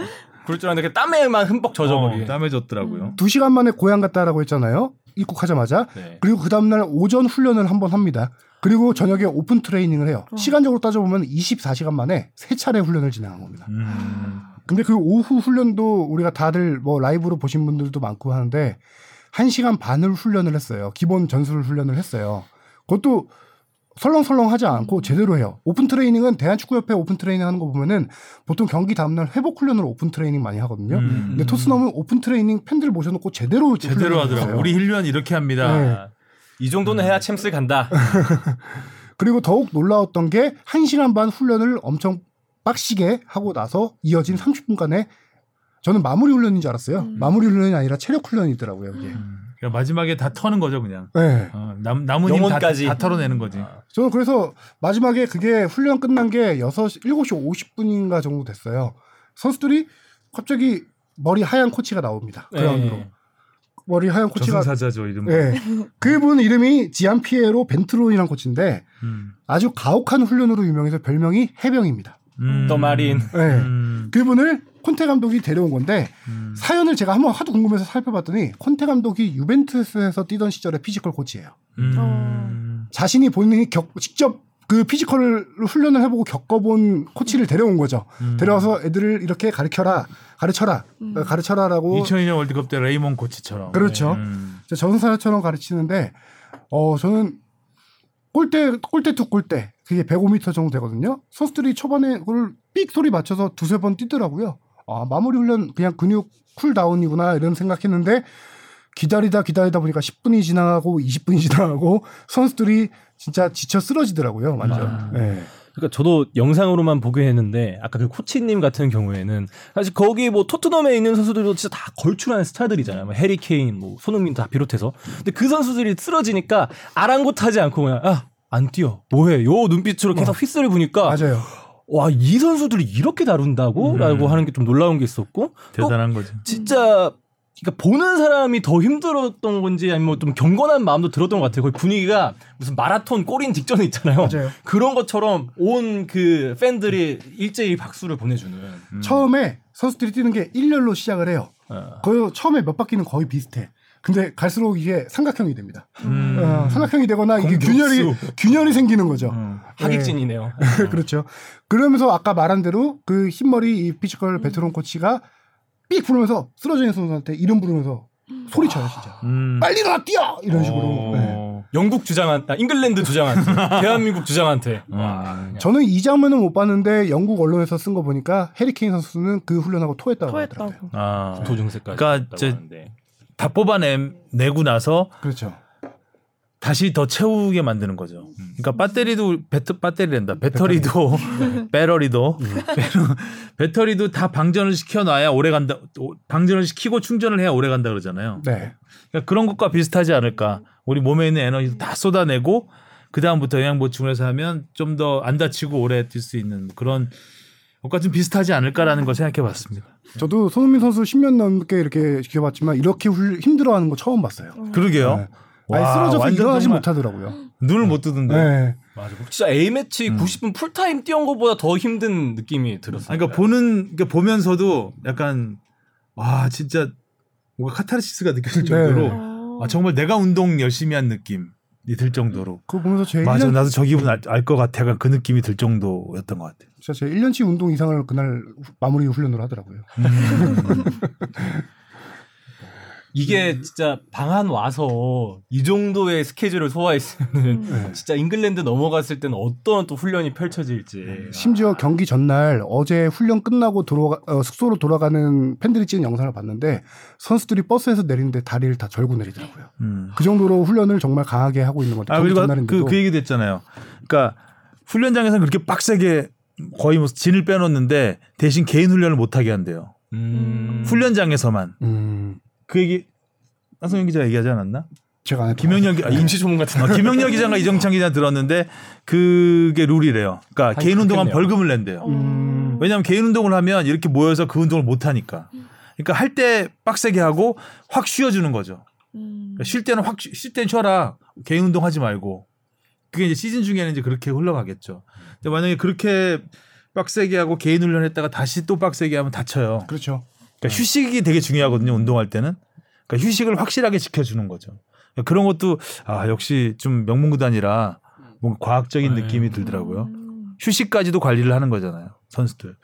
그럴 줄 알았는데 땀에만 흠뻑 젖어버리. 어, 땀에 젖었더라고요. 두 시간 만에 고양 갔다라고 했잖아요. 입국하자마자. 네. 그리고 그 다음날 오전 훈련을 한번 합니다. 그리고 저녁에 오픈 트레이닝을 해요. 시간적으로 따져보면 24시간 만에 세 차례 훈련을 진행한 겁니다. 음. 근데 그 오후 훈련도 우리가 다들 뭐 라이브로 보신 분들도 많고 하는데 1시간 반을 훈련을 했어요. 기본 전술 훈련을 했어요. 그것도 설렁설렁 하지 않고 제대로 해요. 오픈 트레이닝은 대한축구협회 오픈 트레이닝 하는 거 보면은 보통 경기 다음날 회복 훈련으로 오픈 트레이닝 많이 하거든요. 음. 근데 토트넘은 오픈 트레이닝 팬들 모셔놓고 제대로 제대로 훈련을 하더라고. 했어요. 우리 훈련 이렇게 합니다. 네. 아, 이 정도는 해야 챔스 간다. 그리고 더욱 놀라웠던 게 1시간 반 훈련을 엄청 빡시게 하고 나서 이어진 30분간의 저는 마무리 훈련인 줄 알았어요. 마무리 훈련이 아니라 체력 훈련이더라고요, 이게. 그러니까 마지막에 다 터는 거죠, 그냥. 네. 어, 남, 남은 영혼까지. 다 털어내는 거지. 저는 그래서 마지막에 그게 훈련 끝난 게 6, 7시 50분인가 정도 됐어요. 선수들이 갑자기 머리 하얀 코치가 나옵니다. 그라운드로. 네. 머리 하얀 코치가 저승사자죠, 이름. 네. 그분 이름이 지안 피에로 벤트로네라는 코치인데 음. 아주 가혹한 훈련으로 유명해서 별명이 해병입니다. 음. The Marine. 네. 음. 그분을 콘테 감독이 데려온 건데 음. 사연을 제가 한번 하도 궁금해서 살펴봤더니 콘테 감독이 유벤투스에서 뛰던 시절에 피지컬 코치예요. 음. 자신이 본인이 겪, 직접 그 피지컬을 훈련을 해보고 겪어본 코치를 데려온 거죠. 음. 데려와서 애들을 이렇게 가르쳐라, 가르쳐라, 어, 가르쳐라라고 2002년 월드컵 때 레이몬드 코치처럼. 그렇죠. 음. 저승사자처럼 가르치는데 어 저는 골대 골대 to 골대 그게 105m 정도 되거든요. 선수들이 초반에 그걸 삑 소리 맞춰서 두세 번 뛰더라고요. 아 마무리 훈련 그냥 근육 쿨다운이구나 이런 생각했는데 기다리다 기다리다 보니까 10분이 지나가고 20분이 지나가고 선수들이 진짜 지쳐 쓰러지더라고요. 완전. 아. 네. 그러니까 저도 영상으로만 보긴 했는데 아까 그 코치님 같은 경우에는 사실 거기 뭐 토트넘에 있는 선수들도 진짜 다 걸출한 스타들이잖아요. 뭐 해리 케인, 뭐 손흥민 다 비롯해서. 근데 그 선수들이 쓰러지니까 아랑곳하지 않고 그냥 아 안 뛰어 뭐해 요 눈빛으로 계속 휘슬을 부니까 맞아요. 와 이 선수들이 이렇게 다룬다고라고 음. 하는 게 좀 놀라운 게 있었고 또 대단한 거죠. 진짜 그러니까 보는 사람이 더 힘들었던 건지 아니면 뭐좀 경건한 마음도 들었던 것 같아요. 거의 분위기가 무슨 마라톤 골인 직전에 있잖아요. 맞아요. 그런 것처럼 온 그 팬들이 일제히 박수를 보내주는. 음. 처음에 선수들이 뛰는 게 일렬로 시작을 해요. 어. 거의 처음에 몇 바퀴는 거의 비슷해. 근데 갈수록 이게 삼각형이 됩니다. 음. 어, 삼각형이 되거나 이게. 균열이 균열이 생기는 거죠. 음. 학익진이네요. 그렇죠. 그러면서 아까 말한 대로 그 흰머리 이 피지컬 베테랑 코치가 삑 부르면서 쓰러져 있는 선수한테 이름 부르면서 소리쳐요 진짜. 음. 빨리 나 뛰어 이런 식으로. 어. 네. 영국 주장한테, 아, 잉글랜드 주장한테, 대한민국 주장한테. 음. 와. 저는 이 장면은 못 봤는데 영국 언론에서 쓴 거 보니까 해리케인 선수는 그 훈련하고 토했다고 하더라고요. 토했다고. 아. 도중세까지. 그러니까 하는데. 다 뽑아내고 나서 그렇죠. 다시 더 채우게 만드는 거죠. 그러니까 배터리도 배터 배터리랜다. 배터리도 배터리도 배터- 배터리도 다 방전을 시켜 놔야 오래 간다. 오- 방전을 시키고 충전을 해야 오래 간다 그러잖아요. 네. 그러니까 그런 것과 비슷하지 않을까. 우리 몸에 있는 에너지 다 쏟아내고 그 다음부터 영양 보충을 해서 하면 좀 더 안 다치고 오래 뛸 수 있는 그런 것과 좀 비슷하지 않을까라는 걸 생각해 봤습니다. 저도 손흥민 선수 10년 넘게 이렇게 지켜봤지만 이렇게 훌- 힘들어하는 거 처음 봤어요. 그러게요. 네. 아니 와, 쓰러져서 완전 일어나지 못하더라고요. 눈을 못 뜨던데. 네. 맞아. 진짜 A 매치 음. 90분 풀타임 뛰은 것보다 더 힘든 느낌이 들었어요. 아니, 그러니까 보는 그러니까 보면서도 약간 와 진짜 뭔가 카타르시스가 느껴질 네. 정도로 아, 정말 내가 운동 열심히 한 느낌이 들 정도로 그거 보면서 제 맞아 1년, 나도 저 기분 알 것 같아 약간 그 느낌이 들 정도였던 것 같아. 진짜 제 1년치 운동 이상을 그날 후- 마무리 훈련으로 하더라고요. 이게 진짜 방한 와서 이 정도의 스케줄을 소화했으면 네. 진짜 잉글랜드 넘어갔을 때는 어떤 또 훈련이 펼쳐질지. 네. 심지어 경기 전날 어제 훈련 끝나고 돌아가, 어, 숙소로 돌아가는 팬들이 찍은 영상을 봤는데 선수들이 버스에서 내리는데 다리를 다 절고 내리더라고요. 음. 그 정도로 훈련을 정말 강하게 하고 있는 것 같아요. 아 경기 그리고 전날인데도. 그, 그 얘기도 했잖아요. 그러니까 훈련장에서는 그렇게 빡세게 거의 뭐 진을 빼놓는데 대신 개인 훈련을 못 하게 한대요. 음. 훈련장에서만 음, 그 얘기 한성현 기자 가 얘기하지 않았나? 제가 안 했던 김영렬 기- 아, 임시 조문 같은 어, 김영렬 기자가 이정찬 기자 들었는데 그게 룰이래요. 그러니까 아니, 개인 운동하면. 벌금을 낸대요. 음, 왜냐하면 개인 운동을 하면 이렇게 모여서 그 운동을 못 하니까. 그러니까 할 때 빡세게 하고 확 쉬어주는 거죠. 그러니까 쉴 때는 확쉴 때는 쉬어라. 개인 운동 하지 말고. 그게 이제 시즌 중에는 이제 그렇게 흘러가겠죠. 근데 만약에 그렇게 빡세게 하고 개인 훈련했다가 다시 또 빡세게 하면 다쳐요. 그렇죠. 그러니까 휴식이 되게 중요하거든요. 운동할 때는. 그러니까 휴식을 확실하게 지켜주는 거죠. 그러니까 그런 것도 아 역시 좀 명문구단이라 뭔가 과학적인 네. 느낌이 들더라고요. 휴식까지도 관리를 하는 거잖아요. 선수들.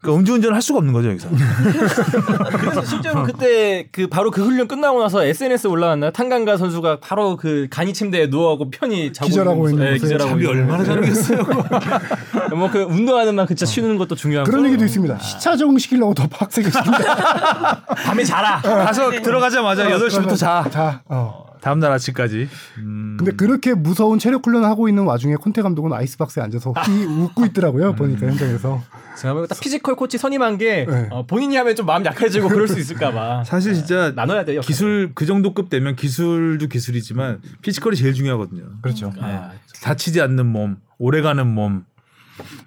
그러니까 음주운전을 할 수가 없는 거죠 여기서. 그래서 실제로 그때 그 바로 그 훈련 끝나고 나서 SNS 에 올라왔나요? 탄강가 선수가 바로 그 간이 침대에 누워하고 편히 자고 기절하고 있는 네, 모습. 기절하고 잠이 있는 얼마나 잘하겠어요. 뭐 그 운동하는 만큼 진짜 쉬는 것도 중요한 그런 거. 얘기도 있습니다. 시차 적응시키려고 더 빡세게 시킨다. 밤에 자라. 가서 들어가자마자 8 시부터 자. 자, 어. 다음 날 아침까지. 음. 근데 그렇게 무서운 체력 훈련을 하고 있는 와중에 콘테 감독은 아이스박스에 앉아서 히 웃고 있더라고요. 보니까 현장에서. 제가 딱 피지컬 코치 선임한 게 네. 어, 본인이 하면 좀 마음 약해지고 그럴 수 있을까봐. 사실 진짜 나눠야 돼요. 기술 그 정도급 되면 기술도 기술이지만 피지컬이 제일 중요하거든요. 그렇죠. 아, 다치지 않는 몸, 오래가는 몸.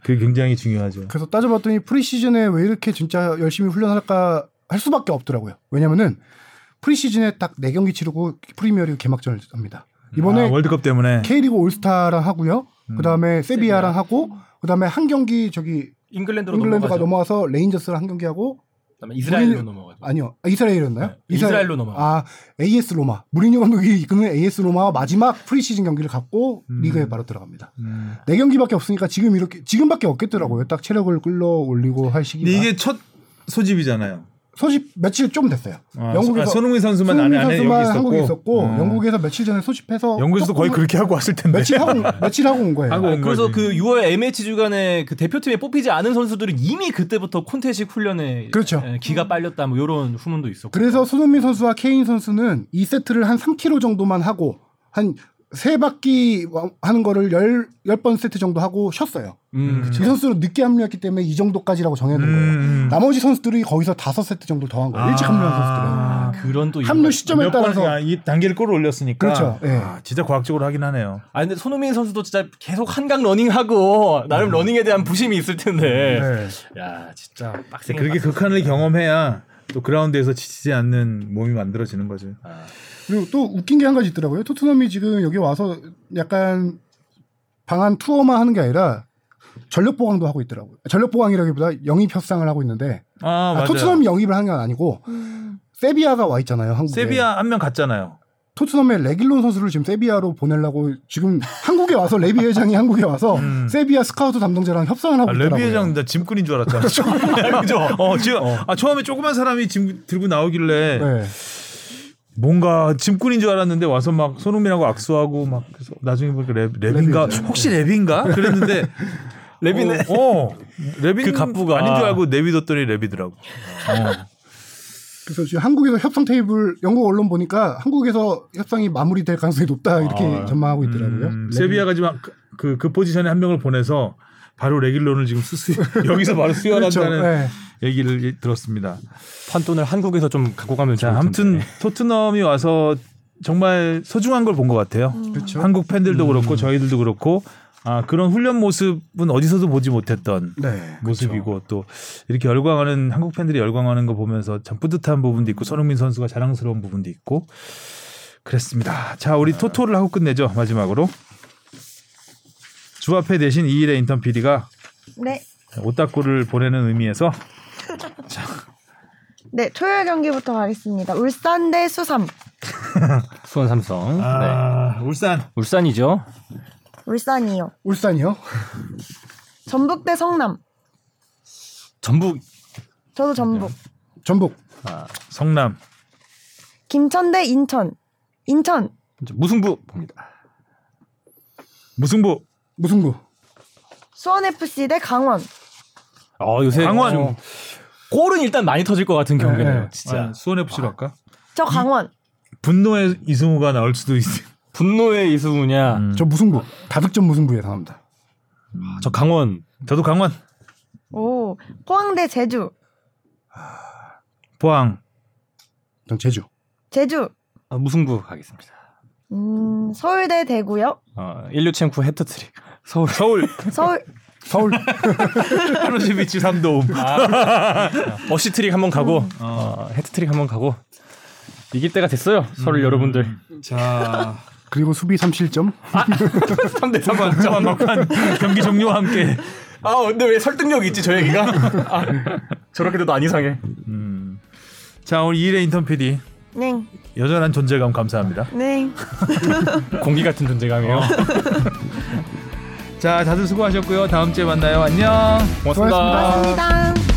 그게 굉장히 중요하죠. 그래서 따져봤더니 프리시즌에 왜 이렇게 진짜 열심히 훈련할까 할 수밖에 없더라고요. 왜냐면은 프리시즌에 딱 4경기 치르고 프리미어리그 개막전을 합니다. 이번에 아, 월드컵 때문에 K리그 올스타랑 하고요. 음. 그다음에 세비야랑 하고 그다음에 한 경기 저기 잉글랜드로 잉글랜드가 넘어가죠. 넘어와서 레인저스랑 한 경기 하고 그다음에 이스라엘로 우리는- 넘어가죠. 아니요 아, 이스라엘이었나요? 네, 이스라엘로 넘어가요. 아 AS 로마 무리뉴 감독이 이끄는 AS 로마와 마지막 프리시즌 경기를 갖고 음. 리그에 바로 들어갑니다. 음. 네 경기밖에 없으니까 지금 이렇게 지금밖에 없겠더라고요. 딱 체력을 끌어 올리고 할 시기가. 이게 첫 소집이잖아요. 소집 며칠 좀 됐어요. 아, 영국에서 아, 손흥민 선수만 손흥민 안에 안에 선수만 여기 있었고, 한국에 있었고 어. 영국에서 며칠 전에 소집해서 영국에서도 거의 그렇게 하고 왔을 텐데. 며칠 하고 며칠 하고 온 거예요. 하고 아, 온 그래서 거지. 그 6월 MH 주간에 그 대표팀에 뽑히지 않은 선수들은 이미 그때부터 콘테식 훈련에 그렇죠. 에, 기가 빨렸다 뭐 이런 후문도 있었고. 그래서 손흥민 선수와 케인 선수는 이 세트를 한 3km 정도만 하고 한 세 바퀴 하는 거를 열, 열 번 세트 정도 하고 쉬었어요. 음, 이 선수는 늦게 합류했기 때문에 이 정도까지라고 정해놓은 거예요. 음. 나머지 선수들이 거기서 다섯 세트 정도 더 한 거예요. 일찍 합류한 선수들은. 아, 그런 또 합류 시점에 몇 번, 따라서 아, 이 단계를 끌어 올렸으니까. 그렇죠. 예. 아, 진짜 과학적으로 하긴 하네요. 아 근데 손흥민 선수도 진짜 계속 한강 러닝하고 나름 러닝에 대한 부심이 있을 텐데. 네. 야 진짜 빡세. 그렇게 극한을 경험해야 또 그라운드에서 지치지 않는 몸이 만들어지는 거죠. 그리고 또 웃긴 게 한 가지 있더라고요. 토트넘이 지금 여기 와서 약간 방한 투어만 하는 게 아니라 전력 보강도 하고 있더라고요. 전력 보강이라기보다 영입 협상을 하고 있는데 아, 아. 토트넘이 영입을 하는 건 아니고 세비야가 와 있잖아요. 한국에. 세비야 한 명 갔잖아요. 토트넘의 레길론 선수를 지금 세비야로 보내려고 지금 한국에 와서 레비 회장이 한국에 와서 음. 세비야 스카우트 담당자랑 협상을 하고 아, 있더라고요. 레비 회장 나 짐꾼인 줄 알았잖아. 그죠? 어, 지금 아, 처음에 조그만 사람이 짐 들고 나오길래 네. 뭔가 짐꾼인 줄 알았는데 와서 막 손흥민하고 악수하고 막 그래서 나중에 보니까 레비, 레빈가 레비죠. 혹시 레빈가 그랬는데 레비네. 어, 어 레빈 그 갑부가. 아닌 줄 알고 내비뒀더니 레비더라고. 어. 그래서 지금 한국에서 협상 테이블 영국 언론 보니까 한국에서 협상이 마무리될 가능성이 높다 이렇게 아, 전망하고 있더라고요. 음, 세비야가 지금 그, 그 포지션에 한 명을 보내서 바로 레길론을 지금 수수 여기서 바로 수혈한다는 그렇죠. 네. 얘기를 들었습니다. 판돈을 한국에서 좀 갖고 가면 자, 좋을 아무튼 텐데. 토트넘이 와서 정말 소중한 걸 본 것 같아요. 그렇죠. 한국 팬들도 그렇고 저희들도 그렇고 아, 그런 훈련 모습은 어디서도 보지 못했던 네. 모습이고 또 이렇게 열광하는 한국 팬들이 열광하는 거 보면서 참 뿌듯한 부분도 있고 손흥민 선수가 자랑스러운 부분도 있고 그랬습니다. 자, 우리 토토를 하고 끝내죠. 마지막으로 주합회 대신 이일의 인턴 PD가 네. 오따꾸를 보내는 의미에서 네, 토요일 경기부터 가겠습니다. 울산 대 수삼. 수원 삼성. 네. 아, 울산 울산이죠. 울산이요. 울산이요? 전북 대 성남. 전북 저도 전북. 전북. 아, 성남 김천 대 인천. 인천. 무승부 봅니다. 무승부 무승부. 수원 FC 대 강원. 어, 요새 강원. 좀 골은 일단 많이 터질 것 같은 경기네요. 네. 진짜 아, 수원 FC로 할까? 저 강원. 분노의 이승우가 나올 수도 있어. 분노의 이승우냐. 음. 저 무승부. 다득점 무승부 예상합니다. 저 강원. 저도 강원 오. 포항 대 제주. 포항 전 제주. 제주. 아, 무승부 가겠습니다. 음, 서울 대 대구요. 어, 일류첸코 해트트릭. 서울. 서울 서울. 서울. 팔로세비치 3도움 어시트릭 한번 가고 어, 해트트릭 한번 가고 이길 때가 됐어요. 서울 여러분들. 자 그리고 수비 3실점. 3대 3 후반 후반 막판 경기 종료와 함께 아, 근데 왜 설득력 있지 저 얘기가? 아, 저렇게 돼도 안 이상해. 음. 자 오늘 이일의 인턴 PD 네. 여전한 존재감 감사합니다. 네. 공기 같은 존재감이에요. 자 다들 수고하셨고요. 다음 주에 만나요. 안녕. 고맙습니다. 수고하셨습니다. 고맙습니다.